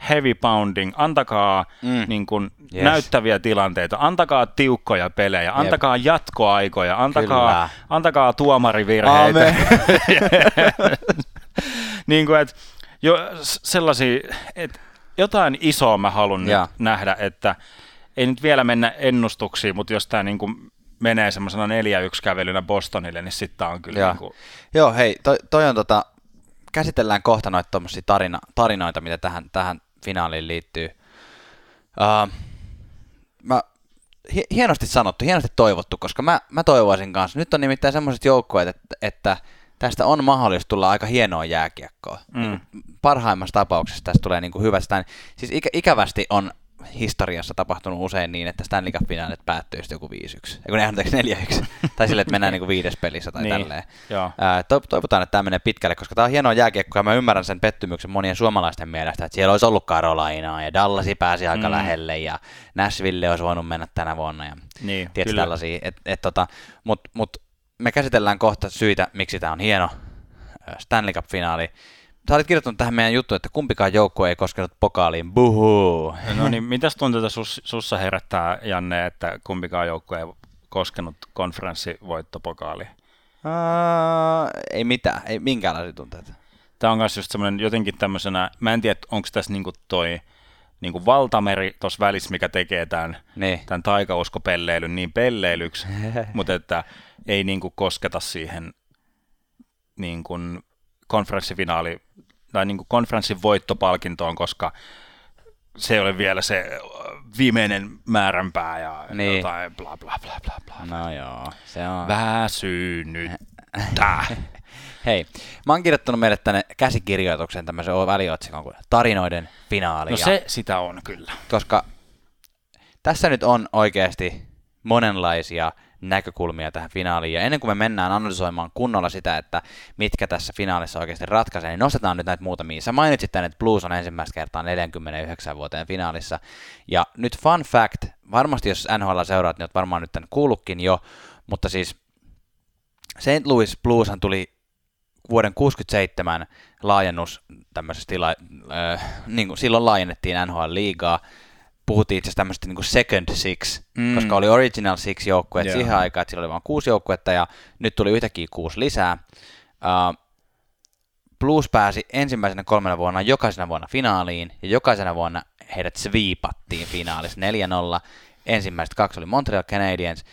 heavy pounding, antakaa Mm. niin kuin, Yes. näyttäviä tilanteita, antakaa tiukkoja pelejä, antakaa jatkoaikoja, antakaa, Kyllä. antakaa tuomarivirheitä. Niin kuin, että jo, sellaisia, että jotain isoa mä haluan nyt nähdä, että ei nyt vielä mennä ennustuksiin, mutta jos tämä niin kuin menee semmoisena 4-1 kävelynä Bostonille, niin sitten on kyllä Joo. niin kuin, Joo, hei, toi, toi on tota, käsitellään kohta noita tarina, tarinoita, mitä tähän, tähän finaaliin liittyy. Uh, mä, hi- hienosti sanottu, hienosti toivottu, koska mä, mä toivoisin kanssa. Nyt on nimittäin semmoiset joukkueet, että, että tästä on mahdollista tulla aika hienoa jääkiekkoa. Mm. Mm. Parhaimmassa tapauksessa tästä tulee niin kuin hyvä. Siis ikä, ikävästi on historiassa tapahtunut usein niin, että Stanley Cup-finaalit päättyy sitten joku 5-1. Ei kun ne anteeksi 4-1. tai sille, että mennään niin kuin viides pelissä tai Niin, tälleen. joo. Ää, toivotaan, että tämä menee pitkälle, koska tämä on hienoa jääkiekkoa ja mä ymmärrän sen pettymyksen monien suomalaisten mielestä, että siellä olisi ollut Carolinaa ja Dallasi pääsi aika Mm. lähelle ja Nashville olisi voinut mennä tänä vuonna ja Niin, tiedätkö, kyllä. tällaisia. Et, et, tota, Mutta mut me käsitellään kohta syitä, miksi tämä on hieno Stanley Cup-finaali. Sä olit kirjoittanut tähän meidän juttuun, että kumpikaan joukkue ei koskenut pokaaliin. Buhuu! No niin, mitäs tunteita sus, sussa herättää, Janne, että kumpikaan joukkue ei koskenut konferenssivoittopokaaliin? Uh, ei mitään, ei minkäänlaisia tunteita. Tämä on myös just semmoinen jotenkin tämmöisenä, mä en tiedä, onko tässä niinku toi niinku valtameri tuossa välissä, mikä tekee tämän, Niin. tämän taikauskopelleilyn niin pelleilyksi, mutta että ei niinku kosketa siihen niin kuin konferenssifinaali tai niin kuin konferenssin voittopalkintoon, koska se ei ole vielä se viimeinen määränpää ja Niin. jotain bla bla bla bla bla. No joo, se on. Väsynyttä. Hei, mä oon kirjoittanut meille tänne käsikirjoituksen tämmöisen väliotsikon kuin tarinoiden finaali. No se sitä on kyllä. koska tässä nyt on oikeasti monenlaisia näkökulmia tähän finaaliin, ja ennen kuin me mennään analysoimaan kunnolla sitä, että mitkä tässä finaalissa oikeasti ratkaisee, niin nostetaan nyt näitä muutamia. Sä mainitsit tänne, että Blues on ensimmäistä kertaa 49 vuoteen finaalissa, ja nyt fun fact, varmasti jos NHL seuraat, niin oot varmaan nyt tämän kuullutkin jo, mutta siis St. Louis Blueshan tuli vuoden 67 laajennus tämmöisestä tila, äh, niin kuin silloin laajennettiin NHL-liigaa, puhuttiin itse asiassa tämmöistä niin kuin second six, Mm. koska oli original six joukkueet Joo. siihen aikaan, että sillä oli vain kuusi joukkuetta ja nyt tuli yhtäkkiä kuusi lisää. Uh, Blues pääsi ensimmäisenä kolmena vuonna jokaisena vuonna finaaliin ja jokaisena vuonna heidät sweepattiin finaalissa 4-0. Ensimmäiset kaksi oli Montreal Canadiens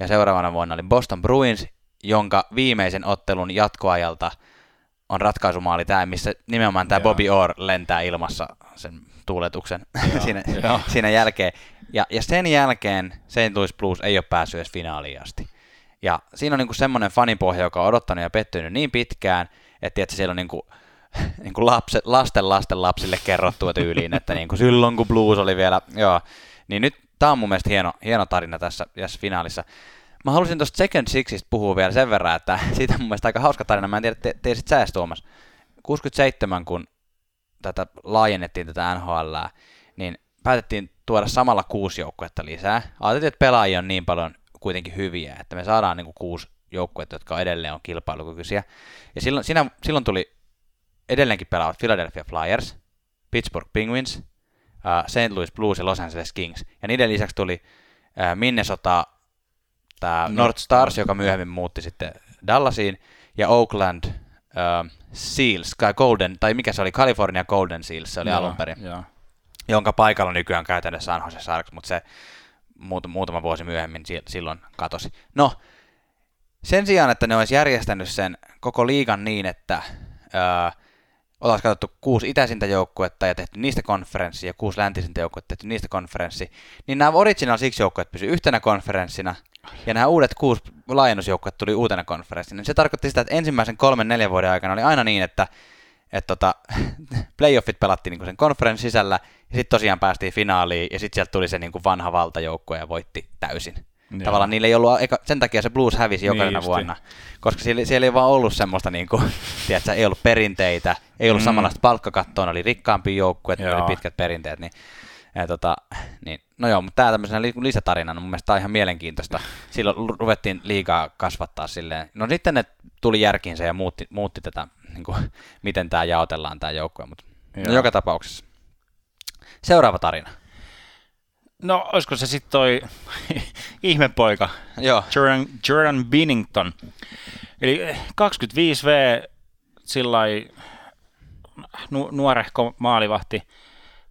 ja seuraavana vuonna oli Boston Bruins, jonka viimeisen ottelun jatkoajalta on ratkaisumaali tämä, missä nimenomaan tämä Joo. Bobby Orr lentää ilmassa sen tuuletuksen siinä, joo. siinä jälkeen. Ja, ja sen jälkeen St. Louis Blues ei ole päässyt edes finaaliin asti. Ja siinä on niinku semmoinen fanipohja, joka on odottanut ja pettynyt niin pitkään, että tiedätkö, siellä on niinku, niinku lapset, lasten lasten lapsille kerrottua tyyliin, että niinku silloin kun Blues oli vielä, joo, niin nyt tämä on mun mielestä hieno, hieno tarina tässä, tässä finaalissa. Mä halusin tuosta Second Sixistä puhua vielä sen verran, että siitä on mun mielestä aika hauska tarina. Mä en tiedä, te, tiesit sä Tuomas. 67, kun tätä laajennettiin tätä NHL, niin päätettiin tuoda samalla kuusi joukkuetta lisää. Ajateltiin, että pelaajia on niin paljon kuitenkin hyviä, että me saadaan niin kuin kuusi joukkuetta, jotka edelleen on kilpailukykyisiä. Ja silloin, siinä, silloin tuli edelleenkin pelaavat Philadelphia Flyers, Pittsburgh Penguins, uh, St. Louis Blues ja Los Angeles Kings. Ja niiden lisäksi tuli uh, Minnesota, tämä No, North Stars, joka myöhemmin muutti sitten Dallasiin, ja Oakland uh, Seals, tai Golden, tai mikä se oli, California Golden Seals, se oli Joo, alun perin Joo. jonka paikalla nykyään käytännössä San Jose Sharks, mutta se muut, muutama vuosi myöhemmin si- silloin katosi. No, sen sijaan, että ne olisi järjestänyt sen koko liigan niin, että öö, oltaisiin katsottu kuusi itäisintä joukkuetta ja tehty niistä konferenssi ja kuusi läntisintä joukkuetta tehty niistä konferenssi, niin nämä Original Six joukkueet pysyivät yhtenä konferenssina ja nämä uudet kuusi laajennusjoukkuetta tuli uutena konferenssina. Se tarkoitti sitä, että ensimmäisen kolmen neljän vuoden aikana oli aina niin, että että tota, playoffit pelattiin niinku sen konferenssin sisällä, ja sitten tosiaan päästiin finaaliin, ja sitten sieltä tuli se niinku vanha valtajoukkue ja voitti täysin. Joo. Tavallaan niillä ei ollut, eka, sen takia se Blues hävisi jokaisena Niin vuonna, koska siellä, siellä ei vaan ollut semmoista, niinku, tiedätkö, ei ollut perinteitä, ei ollut Mm. samanlaista palkkakattoa, oli ne Joo. oli pitkät perinteet, niin, ja tota, niin no joo, mutta tämä tämmöisenä li- lisätarinana, mun mielestä on ihan mielenkiintoista. Silloin ruvettiin liikaa kasvattaa silleen. No sitten ne tuli järkiinsä ja muutti, muutti tätä, niin kuin, miten tämä jaotellaan tämä joukkue, mutta no, joka tapauksessa. Seuraava tarina. No, olisiko se sitten toi ihmepoika, Joo. Jordan, Jordan Binnington. Eli 25V, sillä nu, nuorehko maalivahti,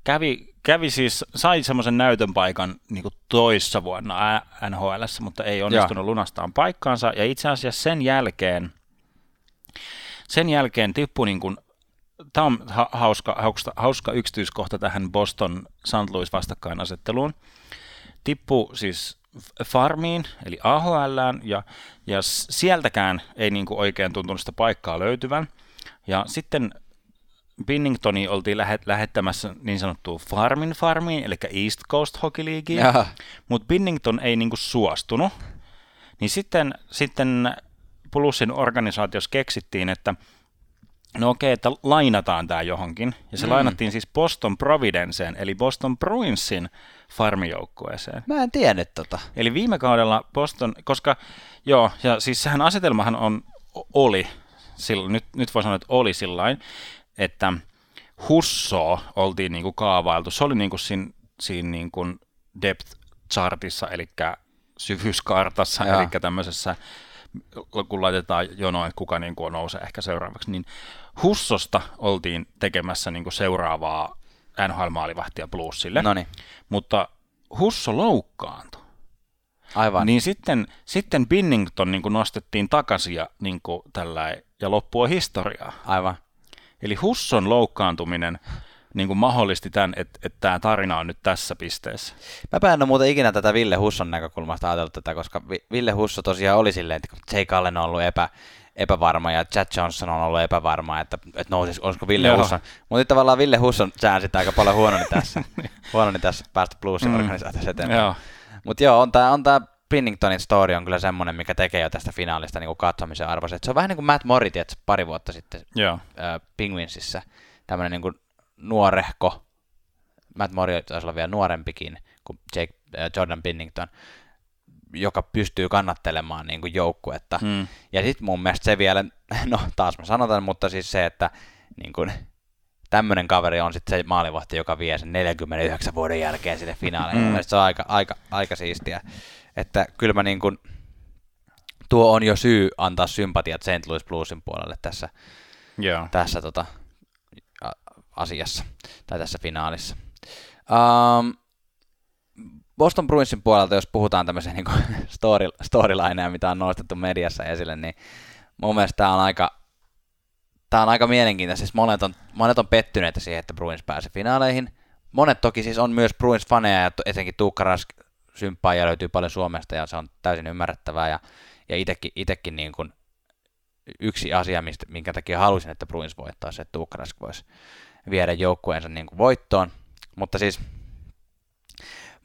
kävi, kävi siis, sai semmoisen näytön paikan niin toissa vuonna NHL, mutta ei onnistunut Joo. lunastaan paikkaansa. Ja itse asiassa sen jälkeen, sen jälkeen tippui niin kuin tämä on hauska, hauska, hauska yksityiskohta tähän Boston St. Louis vastakkainasetteluun. Tippu siis farmiin, eli AHL, ja, ja sieltäkään ei niin kuin oikein tuntunut sitä paikkaa löytyvän. Ja sitten Binningtoni oltiin lähet, lähettämässä niin sanottuun Farmin Farmiin, eli East Coast Hockey Leagueen, mutta Binnington ei niin kuin suostunut. Niin sitten, sitten Plussin organisaatiossa keksittiin, että No okei, että lainataan tämä johonkin. Ja se mm. lainattiin siis Boston Providenceen, eli Boston Bruinsin farmijoukkueeseen. Mä en tiennyt tota. Eli viime kaudella Boston, koska joo, ja siis sehän asetelmahan on, oli, silloin, nyt, nyt voi sanoa, että oli sillain, että Husso oltiin niinku kaavailtu. Se oli niinku siinä, siinä niinku depth chartissa, eli syvyyskartassa, Joo. eli tämmöisessä kun laitetaan jonoin, että kuka niin kuin nousee ehkä seuraavaksi, niin Hussosta oltiin tekemässä niin kuin seuraavaa NHL-maalivahtia Bluesille, Noniin. mutta Husso loukkaantui. Aivan. Niin sitten, sitten Binnington niin kuin nostettiin takaisin ja, niin kuin tällä, ja loppua historiaa. Aivan. Eli Husson loukkaantuminen niin kuin mahdollisti tämän, että, että tämä tarina on nyt tässä pisteessä. Mä en ole muuten ikinä tätä Ville Husson näkökulmasta ajatellut tätä, koska Ville Husso tosiaan oli silleen, että Jake Allen on ollut epä, epävarma ja Chad Johnson on ollut epävarma, että, että nousis, olisiko Ville Joo. Husson. Mutta nyt tavallaan Ville Husson säänsi aika paljon huononi tässä, huononi tässä päästä bluesin organisaatiossa eteenpäin. Mutta joo, on tämä on tää Pinningtonin story on kyllä semmoinen, mikä tekee jo tästä finaalista niin kuin katsomisen arvoisen. Se on vähän niin kuin Matt Mority, että pari vuotta sitten Joo. Äh, Penguinsissa tämmöinen niin kuin nuorehko, Matt Mority taisi olla vielä nuorempikin kuin Jake, äh, Jordan Pinnington, joka pystyy kannattelemaan niin kuin joukkuetta. Hmm. Ja sitten mun mielestä se vielä, no taas mä sanotan, mutta siis se, että niin kuin, tämmöinen kaveri on sitten se maalivahti, joka vie sen 49 vuoden jälkeen sinne finaaliin. Mm. se on aika, aika, aika siistiä. Että kyllä mä niin kuin, tuo on jo syy antaa sympatiat St. Louis Bluesin puolelle tässä, yeah. tässä tota, asiassa tai tässä finaalissa. Um, Boston Bruinsin puolelta, jos puhutaan tämmöisiä niin story, storylineja, mitä on nostettu mediassa esille, niin mun mielestä tämä on aika, tämä on aika mielenkiintoista. Siis monet on, monet on pettyneitä siihen, että Bruins pääsee finaaleihin. Monet toki siis on myös Bruins-faneja ja etenkin Tuukka Rask symppaajia löytyy paljon Suomesta ja se on täysin ymmärrettävää. Ja, ja itekin, itekin niin kuin yksi asia, mistä, minkä takia halusin, että Bruins voittaa, se, että Tuukka Rask voisi viedä joukkueensa niin kuin voittoon. Mutta siis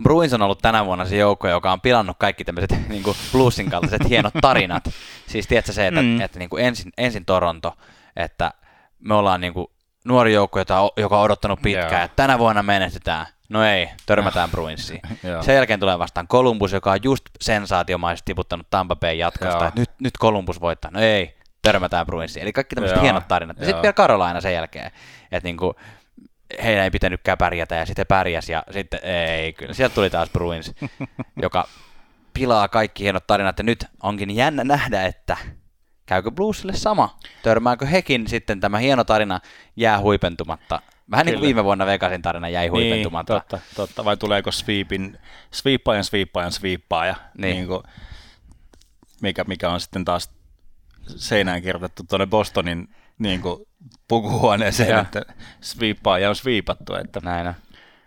Bruins on ollut tänä vuonna se joukko, joka on pilannut kaikki tämmöiset niin kuin bluesin kaltaiset hienot tarinat. Siis tiedätkö se, että, mm. että niin kuin ensin, ensin Toronto, että me ollaan niin kuin nuori joukko, jota, joka on odottanut pitkään, yeah. että tänä vuonna menestytään. No ei, törmätään Bruinsiin. Sen jälkeen tulee vastaan Columbus, joka on just sensaatiomaisesti tiputtanut Tampa Bay jatkosta, että nyt, nyt Columbus voittaa. No ei, törmätään Bruinsiin. Eli kaikki tämmöiset hienot tarinat. Ja sitten vielä Carolina sen jälkeen. Että niinku, heidän ei pitänytkään pärjätä ja sitten pärjäs ja sitten ei kyllä. Sieltä tuli taas Bruins, joka pilaa kaikki hienot tarinat ja nyt onkin jännä nähdä, että käykö Bluesille sama? Törmääkö hekin sitten tämä hieno tarina jää huipentumatta? Vähän niin kuin viime vuonna Vegasin tarina jäi huipentumatta. Niin, totta, totta. Vai tuleeko sweepin, sweepaajan, sweepaajan, sweepaaja, niin. niin kuin, mikä, mikä on sitten taas seinään kirjoitettu tuonne Bostonin niin kuin pukuhuoneeseen, ja. että sviippaaja on sviipattu. Että. Näin on,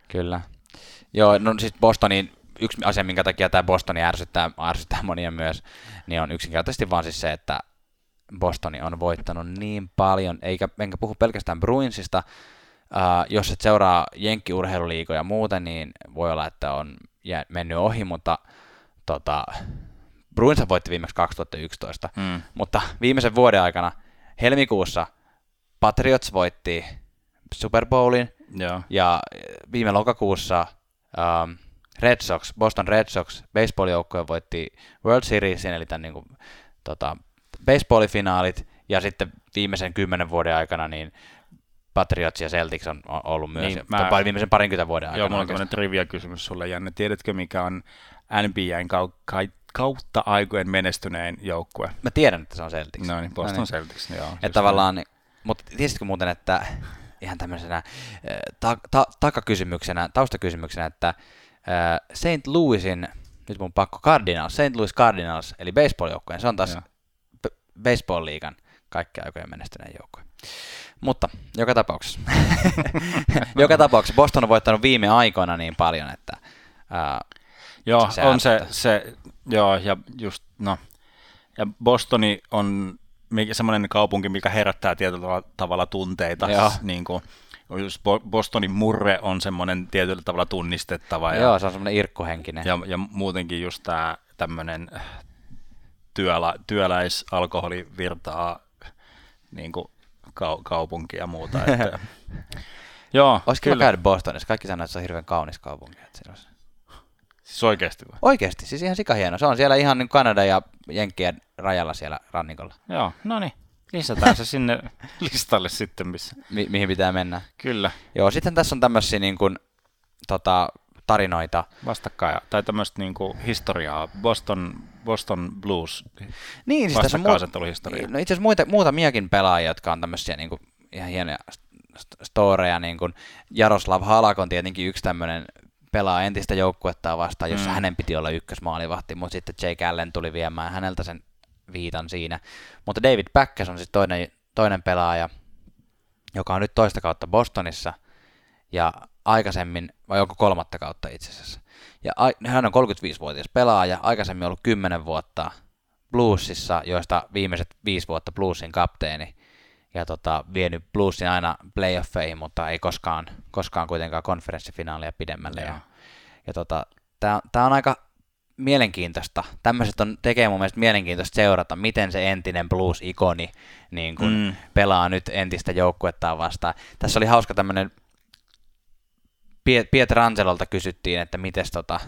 kyllä. Joo, no siis Bostonin yksi asia, minkä takia tämä Bostoni ärsyttää, ärsyttää monia myös, niin on yksinkertaisesti vaan siis se, että Bostoni on voittanut niin paljon, eikä, enkä puhu pelkästään Bruinsista, Uh, jos et seuraa jenkkiurheiluliikoja muuten, niin voi olla, että on jää, mennyt ohi, mutta tota, Bruins voitti viimeksi 2011, mm. mutta viimeisen vuoden aikana helmikuussa Patriots voitti Super Bowlin Joo. ja viime lokakuussa um, Red Sox, Boston Red Sox baseball-joukkue voitti World Seriesin, eli tämän niin kuin, tota, baseballifinaalit, ja sitten viimeisen kymmenen vuoden aikana niin Patriots ja Celtics on ollut myös Niin, mä- viimeisen parinkymmentä vuoden aikana. Joo, mulla on tämmöinen trivia-kysymys sulle, Janne. Tiedätkö, mikä on NBAn kautta aikojen menestynein joukkue? Mä tiedän, että se on Celtics. No niin, Boston niin. Celtics, joo. Että tavallaan, niin- mutta tiesitkö muuten, että ihan tämmöisenä eh, ta- ta- takakysymyksenä, taustakysymyksenä, että äh, St. Louisin, nyt mun pakko, Cardinals, St. Louis Cardinals, eli baseball-joukkueen, se on taas b- baseball-liigan kaikkien aikojen menestyneen joukkue. Mutta joka tapauksessa, joka tapauksessa Boston on voittanut viime aikoina niin paljon, että äh, Joo, se on se, se, joo, ja just, no, ja Bostoni on semmoinen kaupunki, mikä herättää tietyllä tavalla, tunteita, Joo. niin kuin, just Bo- Bostonin murre on semmoinen tietyllä tavalla tunnistettava, ja, joo, se on semmoinen irkkuhenkinen. ja, ja muutenkin just tämä tämmöinen työla, työläisalkoholi virtaa niin kuin kau, kaupunki ja muuta. Että, joo, Olisi kiva käydä Bostonissa. Kaikki sanoo, että se on hirveän kaunis kaupunki. Että siinä olisi... Siis oikeasti vai? Oikeasti, siis ihan sikahieno. Se on siellä ihan niin Kanada ja Jenkkien rajalla siellä rannikolla, Joo, no niin. Lisätään se sinne listalle sitten, missä. mi- mihin pitää mennä. Kyllä, Joo, sitten tässä on tämmöisiä niin kuin, tota, tarinoita. vastakkain, tai tämmöistä niinku historiaa, Boston, Boston Blues, Niin, siis tässä on muut- vastakkainasetteluhistoria. No itse asiassa muita, muutamiakin pelaajia, jotka on tämmöisiä niin kuin, ihan hienoja st- storeja. Niin kuin Jaroslav Halak on tietenkin yksi tämmöinen pelaa entistä joukkuetta vastaan, jossa Mm. hänen piti olla ykkösmaalivahti, mutta sitten Jake Allen tuli viemään häneltä sen viitan siinä. Mutta David Päkkäs on sitten toinen, toinen pelaaja, joka on nyt toista kautta Bostonissa ja aikaisemmin, vai onko kolmatta kautta itse asiassa. Ja hän on 35-vuotias pelaaja, aikaisemmin ollut 10 vuotta Bluesissa, joista viimeiset viisi vuotta Bluesin kapteeni, ja tota, vienyt Bluesin aina playoffeihin, mutta ei koskaan, koskaan kuitenkaan konferenssifinaalia pidemmälle. Ja, ja tota, tämä on aika mielenkiintoista. Tämmöiset on, tekee mun mielestä mielenkiintoista seurata, miten se entinen Blues-ikoni niin kun Mm. pelaa nyt entistä joukkuettaan vastaan. Tässä oli hauska tämmöinen, Pie- Pietrangelolta kysyttiin, että mites tota,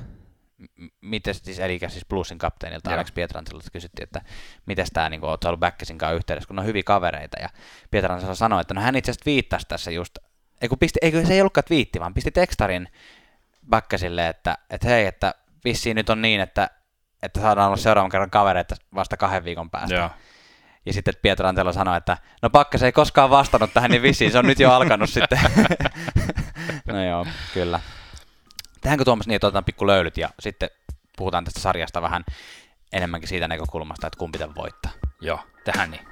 mites siis, eli siis Bluesin kapteenilta. Alex Pietrangelolta kysyttiin, että miten tämä niin oot ollut Backesin kanssa yhteydessä, kun ne on hyviä kavereita. Ja Pietrangelo sanoi, että no hän itse asiassa viittasi tässä just, ei kun pisti, eikö se ei ollutkaan twiitti, vaan pisti tekstarin Backesille, että, että hei, että vissiin nyt on niin, että, että saadaan olla seuraavan kerran kavereita vasta kahden viikon päästä. Joo. Ja sitten Pietrangelo sanoi, että no Pakkas ei koskaan vastannut tähän, niin vissiin se on nyt jo alkanut sitten. no joo, kyllä. Tehdäänkö Tuomas niin, että otetaan pikku löylyt ja sitten puhutaan tästä sarjasta vähän enemmänkin siitä näkökulmasta, että kumpi tämän voittaa. Joo, tähän niin.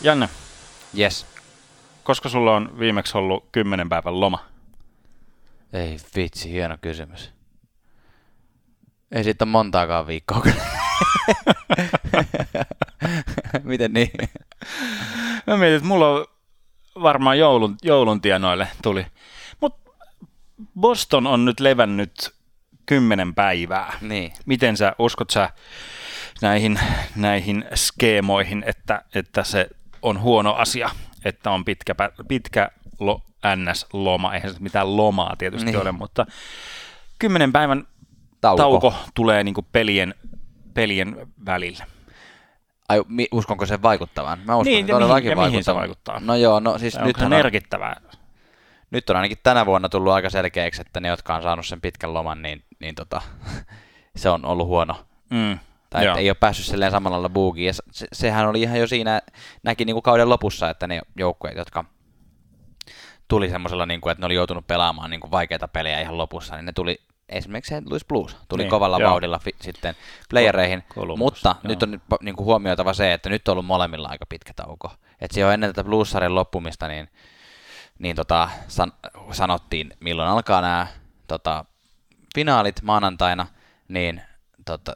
Janne, Yes. koska sulla on viimeksi ollut kymmenen päivän loma? Ei vitsi, hieno kysymys. Ei siitä montaakaan viikkoa kyllä. Miten niin? Mä mietin, että mulla on varmaan joulun, joulun tienoille tuli. Mutta Boston on nyt levännyt kymmenen päivää. Niin. Miten sä, uskot sä näihin, näihin skeemoihin, että, että se on huono asia, että on pitkä, pitkä lo, NS-loma, eihän se mitään lomaa tietysti Niin. ole, mutta kymmenen päivän Tauko. tauko, tauko tulee niinku pelien, pelien välillä. Ai, mi, uskonko sen vaikuttavan? Mä uskon, Niin, että mihin- todellakin mihin se vaikuttaa. No joo, no siis nyt on, merkittävää? nyt on ainakin tänä vuonna tullut aika selkeäksi, että ne, jotka on saanut sen pitkän loman, niin, niin tota, se on ollut huono. Mm. Tai että ei ole päässyt silleen samalla lailla buugiin. Ja se, sehän oli ihan jo siinä, näki niin kuin kauden lopussa, että ne joukkueet, jotka tuli semmoisella, niin kuin, että ne oli joutunut pelaamaan niin kuin vaikeita pelejä ihan lopussa, niin ne tuli esimerkiksi. Louis Blues tuli Niin, kovalla joo. vauhdilla fi, sitten playereihin, Columbus, mutta joo. nyt on niin kuin huomioitava se, että nyt on ollut molemmilla aika pitkä tauko. Että jo ennen tätä Blues-sarjan loppumista, niin, niin tota, san, sanottiin, milloin alkaa nämä tota, finaalit maanantaina, niin tota,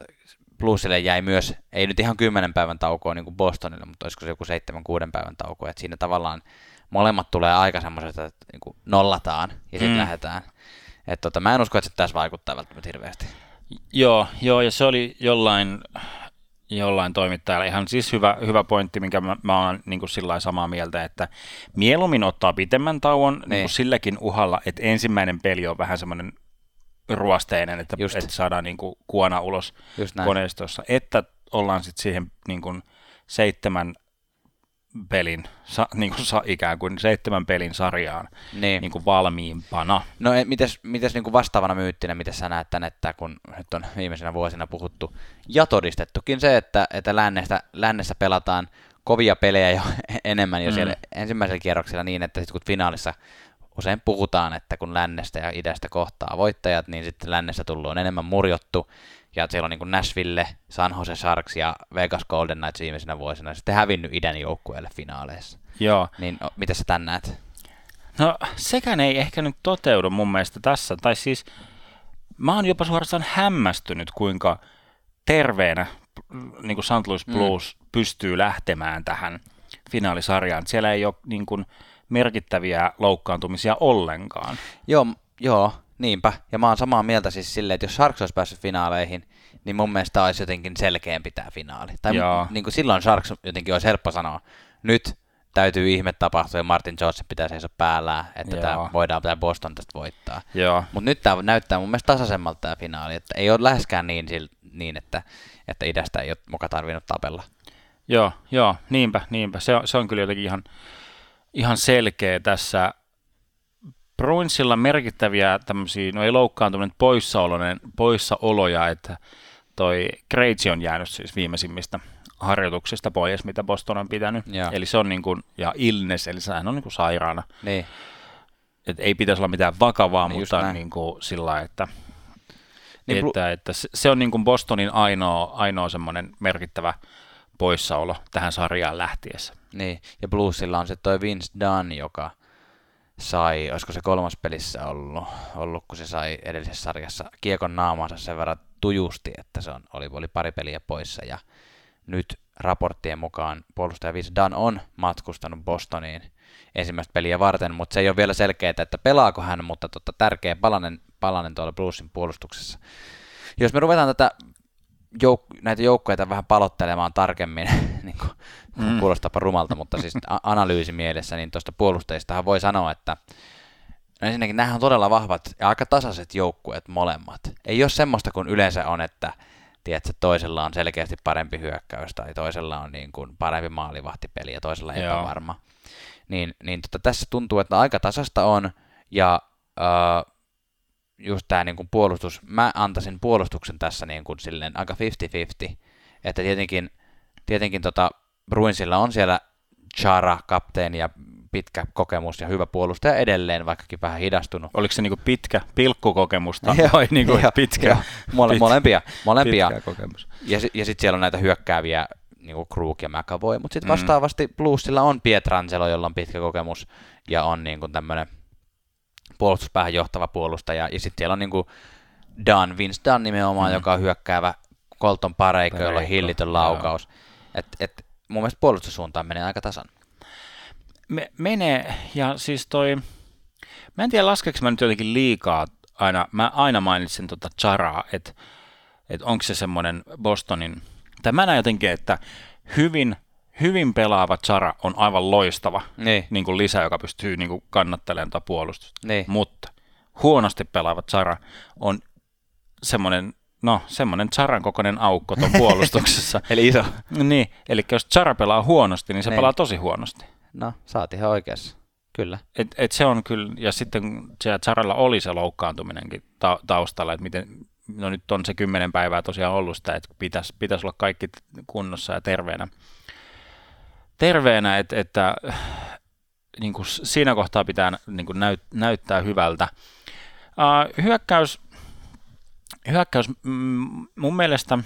Bluesille jäi myös, ei nyt ihan kymmenen päivän taukoa niin kuin Bostonille, mutta olisiko se joku seitsemän, kuuden päivän tauko, että siinä tavallaan molemmat tulee aika semmoisesta, että niin kuin nollataan ja sitten mm. lähdetään. Et tota, mä en usko, että se tässä vaikuttaa välttämättä hirveästi. Joo, joo, ja se oli jollain, jollain toimittajalla ihan siis hyvä, hyvä pointti, minkä mä, mä oon niin kuin sillä samaa mieltä, että mieluummin ottaa pitemmän tauon niin. Niin. silläkin uhalla, että ensimmäinen peli on vähän semmoinen ruosteinen, että, Just. että saadaan niin kuin kuona ulos koneistossa, että ollaan sitten siihen niin kuin seitsemän pelin, sa, niin kuin sa, ikään kuin seitsemän pelin sarjaan Niin. niin kuin valmiimpana. No e- mites, mites niin kuin vastaavana myyttinä, miten sä näet tän, että kun nyt on viimeisenä vuosina puhuttu ja todistettukin se, että, että lännestä, lännessä pelataan kovia pelejä jo enemmän jo Mm. siellä ensimmäisellä kierroksella niin, että sitten kun finaalissa usein puhutaan, että kun lännestä ja idästä kohtaa voittajat, niin sitten lännessä tullut on enemmän murjottu, ja siellä on niin kuin Nashville, San Jose Sharks ja Vegas Golden Knights viimeisenä vuosina sitten hävinnyt idän joukkueelle finaaleissa. Joo. Niin o, miten sä tän näet? No sekään ei ehkä nyt toteudu mun mielestä tässä. Tai siis mä oon jopa suorastaan hämmästynyt, kuinka terveenä niin kuin St. Louis Mm. Blues mm. pystyy lähtemään tähän finaalisarjaan. Siellä ei ole niin kuin, merkittäviä loukkaantumisia ollenkaan. Joo, joo, niinpä. Ja mä oon samaa mieltä siis silleen, että jos Sharks olisi päässyt finaaleihin, niin mun mielestä olisi jotenkin selkeämpi tämä finaali. Tai Joo. niin kuin silloin Sharks jotenkin olisi helppo sanoa, nyt täytyy ihme tapahtua ja Martin Johnson pitää seisoo päällään, että Joo. tämä voidaan tämä Boston tästä voittaa. Mutta nyt tämä näyttää mun mielestä tasaisemmalta tämä finaali, että ei ole läheskään niin, niin että, että idästä ei ole muka tarvinnut tapella. Joo, joo, niinpä, niinpä. Se on, se on kyllä jotenkin ihan, ihan selkeä tässä. Bruinsilla merkittäviä tämmöisiä, no ei loukkaantuminen, poissaoloinen, poissaoloja, että toi Krejci on jäänyt siis viimeisimmistä harjoituksista pois, mitä Boston on pitänyt. Joo. Eli se on niin kuin, ja illness, eli sehän on niin kuin sairaana. Niin. Et ei pitäisi olla mitään vakavaa, Niin mutta niin kuin sillä että, Niin niin Blu- että, että se- se on niin kuin Bostonin ainoa, ainoa semmoinen merkittävä poissaolo tähän sarjaan lähtiessä. Niin, ja Bluesilla on se toi Vince Dunn, joka sai, olisiko se kolmas pelissä ollut, ollut kun se sai edellisessä sarjassa kiekon naamaansa sen verran tujusti, että se on, oli, oli pari peliä poissa, ja nyt raporttien mukaan puolustaja Vince Dunn on matkustanut Bostoniin ensimmäistä peliä varten, mutta se ei ole vielä selkeää, että pelaako hän, mutta totta, tärkeä palanen, palanen tuolla Bluesin puolustuksessa. Jos me ruvetaan tätä jouk- näitä joukkoja vähän palottelemaan tarkemmin, niin kuin, mm. kuulostapa rumalta, mutta siis analyysi mielessä, niin tuosta puolustajistahan voi sanoa, että no ensinnäkin nämä on todella vahvat ja aika tasaiset joukkueet molemmat. Ei ole semmoista kuin yleensä on, että tiedätkö, toisella on selkeästi parempi hyökkäys tai toisella on niin kuin parempi maalivahtipeli ja toisella Joo. epävarma. Niin, niin tota, tässä tuntuu, että aika tasasta on ja äh, just tämä niin kuin puolustus, mä antaisin puolustuksen tässä niin kuin silleen aika 50-50, että tietenkin, tietenkin tota Bruinsilla on siellä Chara, kapteeni ja pitkä kokemus ja hyvä puolustaja edelleen, vaikkakin vähän hidastunut. Oliko se niinku pitkä pilkkukokemusta Joo, vai niinku joo, pitkä, joo. Mole, pit- molempia, molempia. pitkä kokemus? Ja, ja sitten siellä on näitä hyökkääviä, niin kuin Krug ja McAvoy, mutta sitten Mm. vastaavasti Bluesilla on Pietrangelo, jolla on pitkä kokemus ja on niin kuin tämmöinen puolustuspäähän johtava puolustaja. Ja sitten siellä on niin kuin Dunn, Vince Dunn nimenomaan, Mm. joka on hyökkäävä Colton Pareikko, jolla on hillitön joo. laukaus. Et, et, mun mielestä puolustussuuntaan menee aika tasan. Me, menee, ja siis toi, mä en tiedä laskeeko mä nyt jotenkin liikaa aina, mä aina mainitsen tota Charaa, että et onko se semmoinen Bostonin, tai mä näen jotenkin, että hyvin, hyvin pelaava Chara on aivan loistava Niin, niin kuin lisä, joka pystyy niin kuin kannattelemaan tätä puolustusta. niin. Mutta huonosti pelaava Chara on semmoinen, no semmoinen Charan kokoinen aukko tuon puolustuksessa. Eli iso. niin, eli jos Chara pelaa huonosti, niin se Niin. pelaa tosi huonosti. No, oot ihan oikeassa. Kyllä. Et, et se on kyllä, ja sitten siellä Charalla oli se loukkaantuminenkin ta- taustalla, että miten, no nyt on se kymmenen päivää tosiaan ollut sitä, että pitäisi pitäis olla kaikki kunnossa ja terveenä. Terveenä, et, että niin kuin siinä kohtaa pitää niin kuin näyt, näyttää hyvältä. Uh, hyökkäys, hyökkäys mm, mun mielestä,